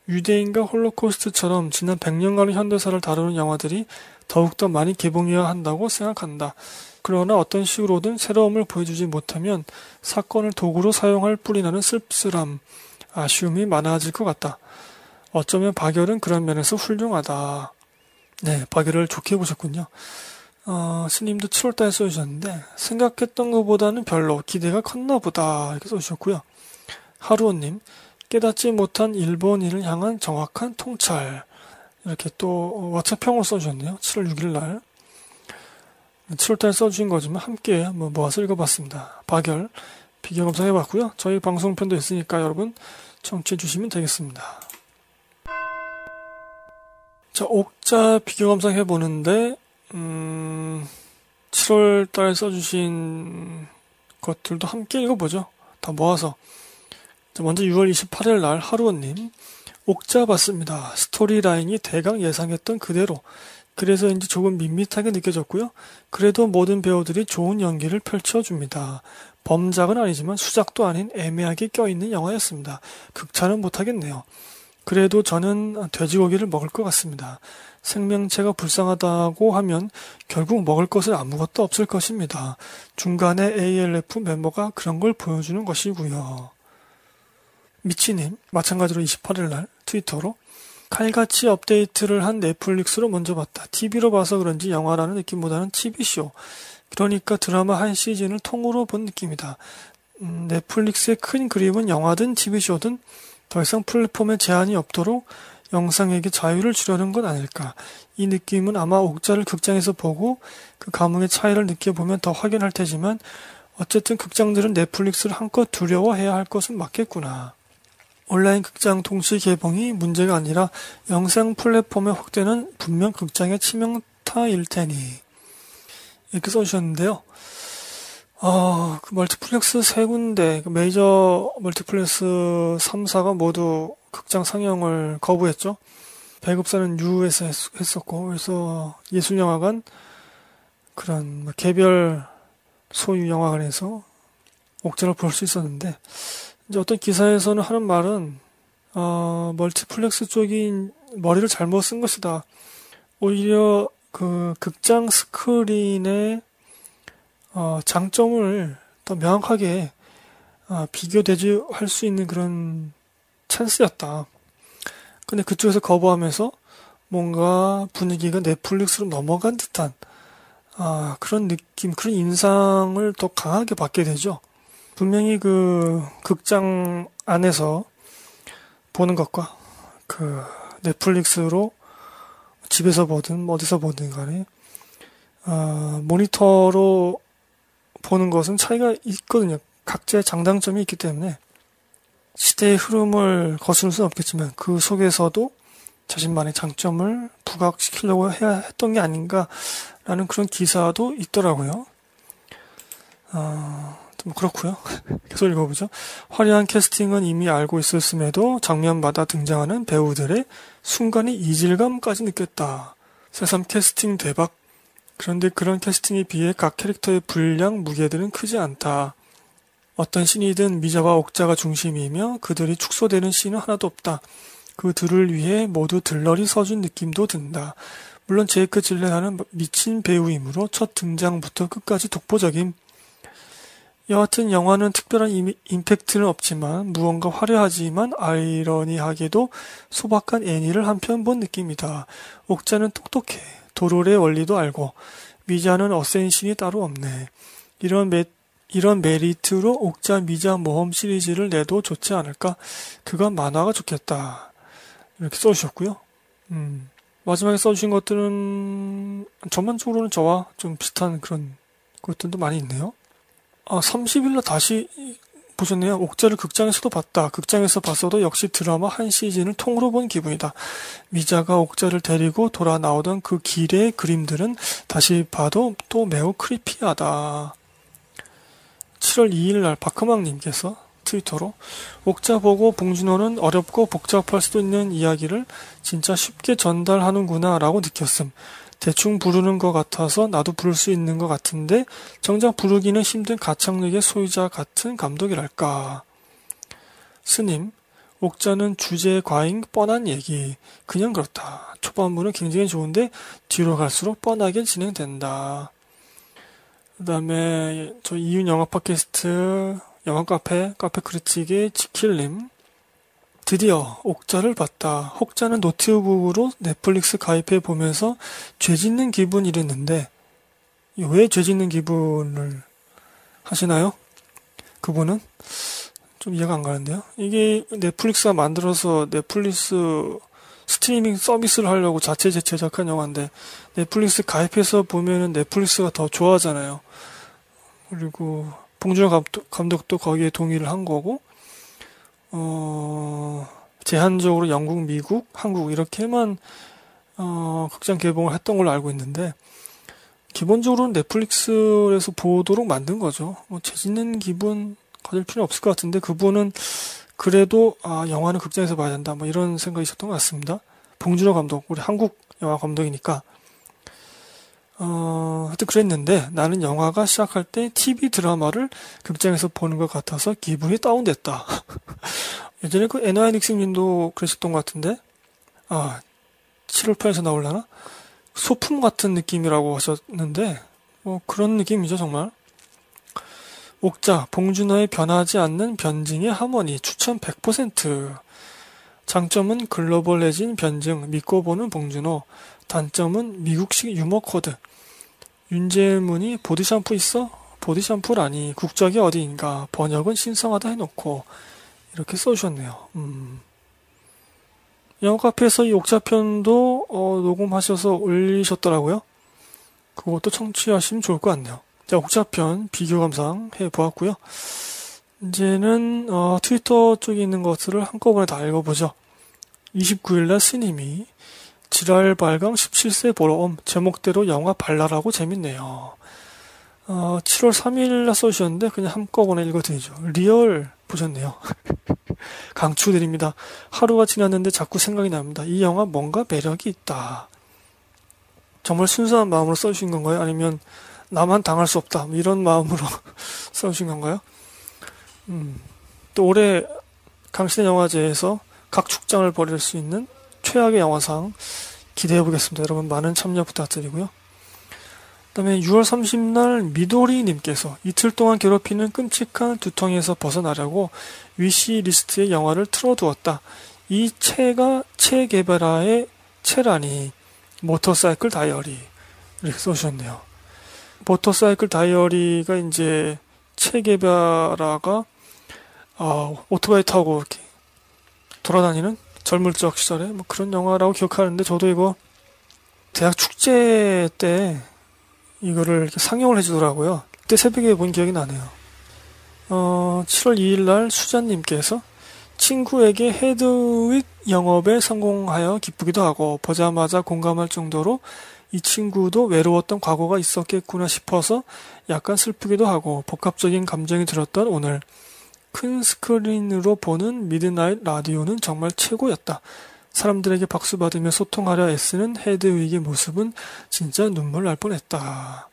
유대인과 홀로코스트처럼 지난 100년간의 현대사를 다루는 영화들이 더욱더 많이 개봉해야 한다고 생각한다. 그러나 어떤 식으로든 새로움을 보여주지 못하면 사건을 도구로 사용할 뿌리 나는 씁쓸함, 아쉬움이 많아질 것 같다. 어쩌면 박열은 그런 면에서 훌륭하다. 네, 박열을 좋게 보셨군요. 어, 스님도 7월달에 써주셨는데 생각했던 것보다는 별로 기대가 컸나 보다 이렇게 써주셨고요. 하루오님 깨닫지 못한 일본인을 향한 정확한 통찰 이렇게 또 와차평을 써주셨네요. 7월 6일 날 7월달에 써주신 거지만 함께 한번 모아서 읽어봤습니다. 박열 비교 검사해봤고요. 저희 방송편도 있으니까 여러분 청취해 주시면 되겠습니다. 자, 옥자 비교 감상해 보는데 음, 7월 달 써주신 것들도 함께 읽어보죠. 다 모아서. 먼저 6월 28일 날 하루원님, 옥자 봤습니다. 스토리라인이 대강 예상했던 그대로. 그래서인지 조금 밋밋하게 느껴졌고요. 그래도 모든 배우들이 좋은 연기를 펼쳐줍니다. 범작은 아니지만 수작도 아닌 애매하게 껴있는 영화였습니다. 극찬은 못하겠네요. 그래도 저는 돼지고기를 먹을 것 같습니다. 생명체가 불쌍하다고 하면 결국 먹을 것은 아무것도 없을 것입니다. 중간에 ALF 멤버가 그런 걸 보여주는 것이고요. 미치님, 마찬가지로 28일 날 트위터로 칼같이 업데이트를 한 넷플릭스로 먼저 봤다. TV로 봐서 그런지 영화라는 느낌보다는 TV쇼. 그러니까 드라마 한 시즌을 통으로 본 느낌이다. 음, 넷플릭스의 큰 그림은 영화든 TV쇼든 더 이상 플랫폼에 제한이 없도록 영상에게 자유를 주려는 건 아닐까. 이 느낌은 아마 옥자를 극장에서 보고 그 감흥의 차이를 느껴보면 더 확연할 테지만 어쨌든 극장들은 넷플릭스를 한껏 두려워해야 할 것은 맞겠구나. 온라인 극장 동시 개봉이 문제가 아니라 영상 플랫폼의 확대는 분명 극장의 치명타일 테니. 이렇게 써주셨는데요. 어, 그 멀티플렉스 세 군데, 그 메이저 멀티플렉스 3사가 모두 극장 상영을 거부했죠. 배급사는 NEW에서 했었고, 그래서 예술영화관, 그런 뭐 개별 소유 영화관에서 옥자를 볼 수 있었는데, 이제 어떤 기사에서는 하는 말은, 어, 멀티플렉스 쪽이 머리를 잘못 쓴 것이다. 오히려 그 극장 스크린의 어, 장점을 더 명확하게 어, 비교 대조할 수 있는 그런 찬스였다. 근데 그쪽에서 거부하면서 뭔가 분위기가 넷플릭스로 넘어간 듯한 아, 그런 느낌, 그런 인상을 더 강하게 받게 되죠. 분명히 그 극장 안에서 보는 것과 그 넷플릭스로 집에서 보든 어디서 보든 간에 어, 모니터로 보는 것은 차이가 있거든요. 각자의 장단점이 있기 때문에 시대의 흐름을 거스를 수는 없겠지만 그 속에서도 자신만의 장점을 부각시키려고 해야 했던 게 아닌가라는 그런 기사도 있더라고요. 어, 좀 그렇고요. (laughs) 계속 읽어보죠. 화려한 캐스팅은 이미 알고 있었음에도 장면마다 등장하는 배우들의 순간의 이질감까지 느꼈다. 새삼 캐스팅 대박. 그런데 그런 캐스팅에 비해 각 캐릭터의 분량, 무게들은 크지 않다. 어떤 신이든 미자와 옥자가 중심이며 그들이 축소되는 신은 하나도 없다. 그 둘을 위해 모두 들러리 서준 느낌도 든다. 물론 제이크 질레나는 미친 배우이므로 첫 등장부터 끝까지 독보적임. 여하튼 영화는 특별한 임팩트는 없지만 무언가 화려하지만 아이러니하게도 소박한 애니를 한편 본 느낌이다. 옥자는 똑똑해. 도르래의 원리도 알고 미자는 어센신이 따로 없네. 이런 매, 이런 메리트로 옥자 미자 모험 시리즈를 내도 좋지 않을까? 그건 만화가 좋겠다. 이렇게 써주셨고요. 음, 마지막에 써주신 것들은 전반적으로는 저와 좀 비슷한 그런 것들도 많이 있네요. 아, 30일날 다시 보셨네요. 옥자를 극장에서도 봤다. 극장에서 봤어도 역시 드라마 한 시즌을 통으로 본 기분이다. 미자가 옥자를 데리고 돌아 나오던 그 길의 그림들은 다시 봐도 또 매우 크리피하다. 7월 2일 날 박흠왕님께서 트위터로 옥자 보고 봉준호는 어렵고 복잡할 수도 있는 이야기를 진짜 쉽게 전달하는구나 라고 느꼈음. 대충 부르는 것 같아서 나도 부를 수 있는 것 같은데 정작 부르기는 힘든 가창력의 소유자 같은 감독이랄까. 스님, 옥자는 주제 과잉 뻔한 얘기. 그냥 그렇다. 초반부는 굉장히 좋은데 뒤로 갈수록 뻔하게 진행된다. 그 다음에 저 이윤 영화 팟캐스트 영화 카페 카페 크리틱의 지킬님 드디어 옥자를 봤다. 혹자는 노트북으로 넷플릭스 가입해 보면서 죄 짓는 기분 이랬는데 왜 죄 짓는 기분을 하시나요? 그분은 좀 이해가 안 가는데요. 이게 넷플릭스가 만들어서 넷플릭스 스트리밍 서비스를 하려고 자체 제작한 영화인데 넷플릭스 가입해서 보면은 넷플릭스가 더 좋아하잖아요. 그리고 봉준호 감독, 감독도 거기에 동의를 한 거고 어, 제한적으로 영국, 미국, 한국 이렇게만 어, 극장 개봉을 했던 걸로 알고 있는데 기본적으로는 넷플릭스에서 보도록 만든 거죠. 뭐 재짓는 기분 가질 필요는 없을 것 같은데 그분은 그래도 아 영화는 극장에서 봐야 된다 뭐 이런 생각이 있었던 것 같습니다. 봉준호 감독 우리 한국 영화 감독이니까 어 하여튼 그랬는데 나는 영화가 시작할 때 TV 드라마를 극장에서 보는 것 같아서 기분이 다운됐다. (laughs) 예전에 그 에나이 닉슨님도 그랬었던 것 같은데 아 7월 편에서 나올라나 소품 같은 느낌이라고 하셨는데 뭐 그런 느낌이죠 정말. 옥자, 봉준호의 변하지 않는 변증의 하모니 추천 100% 장점은 글로벌해진 변증, 믿고 보는 봉준호 단점은 미국식 유머 코드 윤제문이 보디 샴푸 있어? 보디 샴푸라니 국적이 어디인가 번역은 신성하다 해놓고 이렇게 써주셨네요. 음. 영화 카페에서 이 옥자편도 어, 녹음하셔서 올리셨더라고요. 그것도 청취하시면 좋을 것 같네요. 자, 옥자편 비교 감상 해보았고요. 이제는 어, 트위터 쪽에 있는 것들을 한꺼번에 다 읽어보죠. 29일날 스님이 지랄 발광 17세 보러옴 제목대로 영화 발랄하고 재밌네요. 어, 7월 3일 날 써주셨는데 그냥 한꺼번에 읽어드리죠. 리얼 보셨네요. (laughs) 강추드립니다. 하루가 지났는데 자꾸 생각이 납니다. 이 영화 뭔가 매력이 있다. 정말 순수한 마음으로 써주신 건가요? 아니면 나만 당할 수 없다. 뭐 이런 마음으로 (laughs) 써주신 건가요? 음, 또 올해 강신의 영화제에서 각축장을 벌일 수 있는 최악의 영화상 기대해 보겠습니다. 여러분 많은 참여 부탁드리고요. 그다음에 6월 30날 미도리 님께서 이틀 동안 괴롭히는 끔찍한 두통에서 벗어나려고 위시 리스트에 영화를 틀어두었다. 이 채가 채 개발아의 채라니 모터사이클 다이어리 이렇게 써주셨네요. 모터사이클 다이어리가 이제 채 개발아가 어, 오토바이 타고 이렇게 돌아다니는 젊을 적 시절에 뭐 그런 영화라고 기억하는데 저도 이거 대학 축제 때 이거를 상영을 해주더라고요. 그때 새벽에 본 기억이 나네요. 어, 7월 2일 날 수자님께서 친구에게 헤드윅 영업에 성공하여 기쁘기도 하고 보자마자 공감할 정도로 이 친구도 외로웠던 과거가 있었겠구나 싶어서 약간 슬프기도 하고 복합적인 감정이 들었던 오늘 큰 스크린으로 보는 미드나잇 라디오는 정말 최고였다. 사람들에게 박수 받으며 소통하려 애쓰는 헤드윅의 모습은 진짜 눈물 날 뻔했다.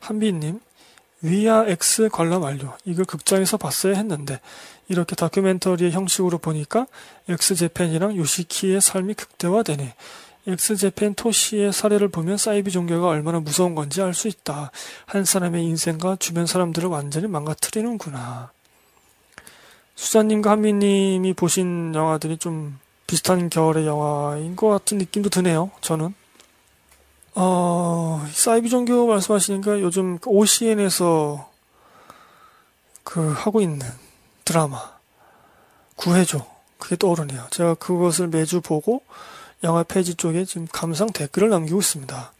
한비님, 위아 X 관람 완료. 이걸 극장에서 봤어야 했는데 이렇게 다큐멘터리의 형식으로 보니까 엑스제팬이랑 요시키의 삶이 극대화되네. 엑스제팬 토시의 사례를 보면 사이비 종교가 얼마나 무서운 건지 알 수 있다. 한 사람의 인생과 주변 사람들을 완전히 망가뜨리는구나. 수자님과 한미님이 보신 영화들이 좀 비슷한 결의 영화인 것 같은 느낌도 드네요. 저는. 어, 사이비 종교 말씀하시니까 요즘 OCN에서 그, 그 하고 있는 드라마 구해줘 그게 떠오르네요. 제가 그것을 매주 보고 영화 페이지 쪽에 지금 감상 댓글을 남기고 있습니다.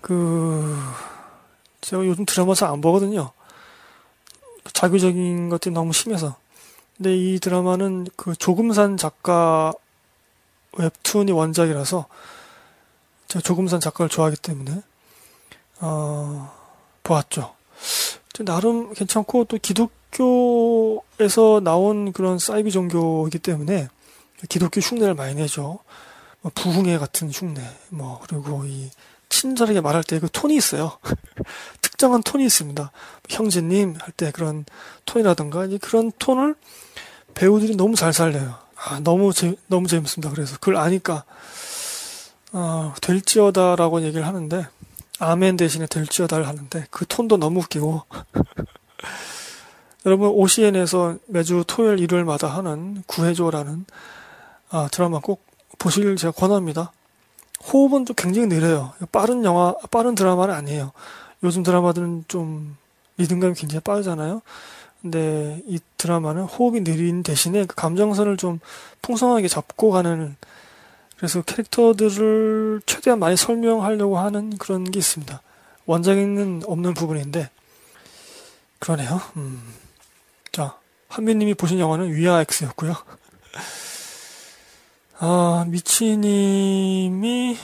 그 제가 요즘 드라마 잘 안 보거든요. 자규적인 것들이 너무 심해서. 근데 이 드라마는 그 조금산 작가 웹툰이 원작이라서 제가 조금산 작가를 좋아하기 때문에 어, 보았죠. 나름 괜찮고 또 기독교에서 나온 그런 사이비 종교이기 때문에 기독교 흉내를 많이 내죠. 뭐 부흥회 같은 흉내, 뭐 그리고 이 친절하게 말할 때 그 톤이 있어요. (laughs) 특정한 톤이 있습니다. 형제님 할 때 그런 톤이라든가 그런 톤을 배우들이 너무 잘 살려요. 아, 너무 재, 너무 재밌습니다. 그래서 그걸 아니까 어, 될지어다라고 얘기를 하는데 아멘 대신에 될지어다를 하는데 그 톤도 너무 웃기고 (laughs) 여러분 OCN에서 매주 토요일 일요일마다 하는 구해줘라는 아, 드라마 꼭 보시길 제가 권합니다. 호흡은 좀 굉장히 느려요. 빠른 영화, 빠른 드라마는 아니에요. 요즘 드라마들은 좀 리듬감이 굉장히 빠르잖아요. 근데 이 드라마는 호흡이 느린 대신에 그 감정선을 좀 풍성하게 잡고 가는 그래서 캐릭터들을 최대한 많이 설명하려고 하는 그런 게 있습니다. 원작에는 없는 부분인데 그러네요. 음. 자, 한빈님이 보신 영화는 위아 엑스였고요. 아, 미치님이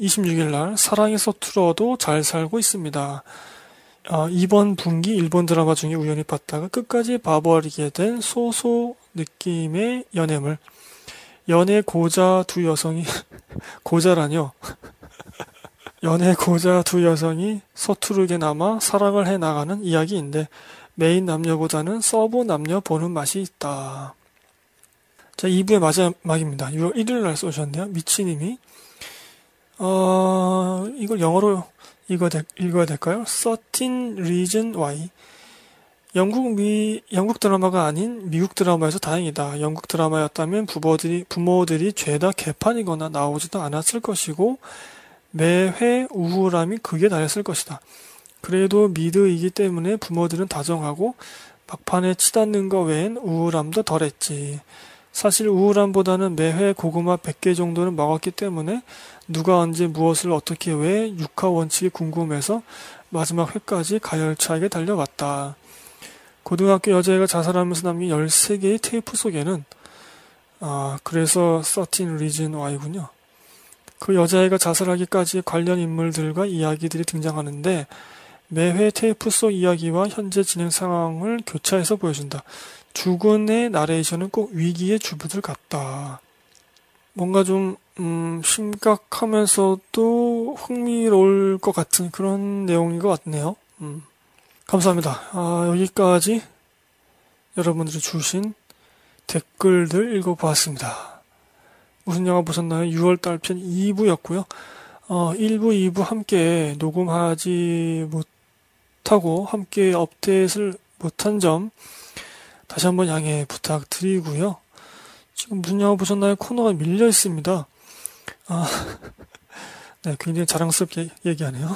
26일 날 사랑이 서툴어도 잘 살고 있습니다. 아, 이번 분기 일본 드라마 중에 우연히 봤다가 끝까지 봐버리게 된 소소 느낌의 연애물. 연애 고자 두 여성이 (laughs) 고자라뇨. (laughs) 연애 고자 두 여성이 서투르게나마 사랑을 해 나가는 이야기인데 메인 남녀보다는 서브 남녀 보는 맛이 있다. 자, 2부의 마지막입니다. 6월 1일 날 쓰셨네요. 미치님이. 어, 이걸 영어로 읽어야, 될, 읽어야 될까요? 13 Reason Why. 영국 미, 영국 드라마가 아닌 미국 드라마에서 다행이다. 영국 드라마였다면 부모들이, 부모들이 죄다 개판이거나 나오지도 않았을 것이고, 매회 우울함이 극에 달했을 것이다. 그래도 미드이기 때문에 부모들은 다정하고, 막판에 치닫는 거 외엔 우울함도 덜했지. 사실 우울함보다는 매회 고구마 100개 정도는 먹었기 때문에 누가 언제 무엇을 어떻게 왜 육하 원칙이 궁금해서 마지막 회까지 가열차게 달려왔다. 고등학교 여자애가 자살하면서 남긴 13개의 테이프 속에는 아 그래서 13 Reason Why군요. 그 여자애가 자살하기까지 관련 인물들과 이야기들이 등장하는데 매회 테이프 속 이야기와 현재 진행 상황을 교차해서 보여준다. 죽은의 나레이션은 꼭 위기의 주부들 같다. 뭔가 좀 음, 심각하면서도 흥미로울 것 같은 그런 내용인 것 같네요. 음. 감사합니다. 아, 여기까지 여러분들이 주신 댓글들 읽어보았습니다. 무슨 영화 보셨나요? 6월달 편 2부였고요. 어, 1부, 2부 함께 녹음하지 못하고 함께 업데이트를 못한 점 다시 한번 양해 부탁드리고요. 지금 무슨 영화 보셨나요? 코너가 밀려 있습니다. 아, (laughs) 네, 굉장히 자랑스럽게 얘기하네요.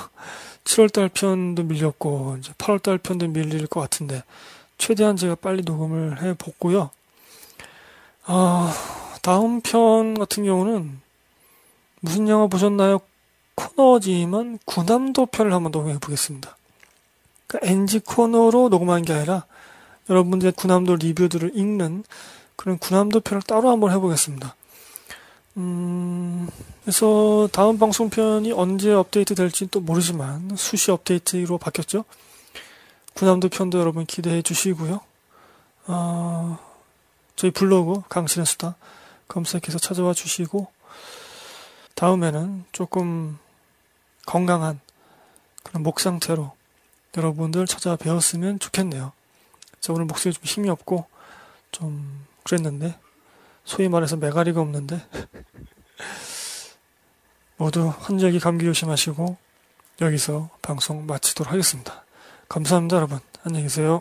7월달 편도 밀렸고, 이제 8월달 편도 밀릴 것 같은데, 최대한 제가 빨리 녹음을 해 보고요. 아, 다음 편 같은 경우는 무슨 영화 보셨나요? 코너지만 구남도 편을 한번 녹음해 보겠습니다. 그러니까 NG 코너로 녹음한 게 아니라 여러분들의 군함도 리뷰들을 읽는 그런 군함도 편을 따로 한번 해보겠습니다. 음, 그래서 다음 방송편이 언제 업데이트 될지 또 모르지만 수시 업데이트로 바뀌었죠. 군함도 편도 여러분 기대해 주시고요. 어, 저희 블로그 강신의 수다 검색해서 찾아와 주시고 다음에는 조금 건강한 그런 목 상태로 여러분들 찾아뵈었으면 좋겠네요. 자, 오늘 목소리 좀 힘이 없고 좀 그랬는데 소위 말해서 메가리가 없는데 (laughs) 모두 환절기 감기 조심하시고 여기서 방송 마치도록 하겠습니다. 감사합니다 여러분. 안녕히 계세요.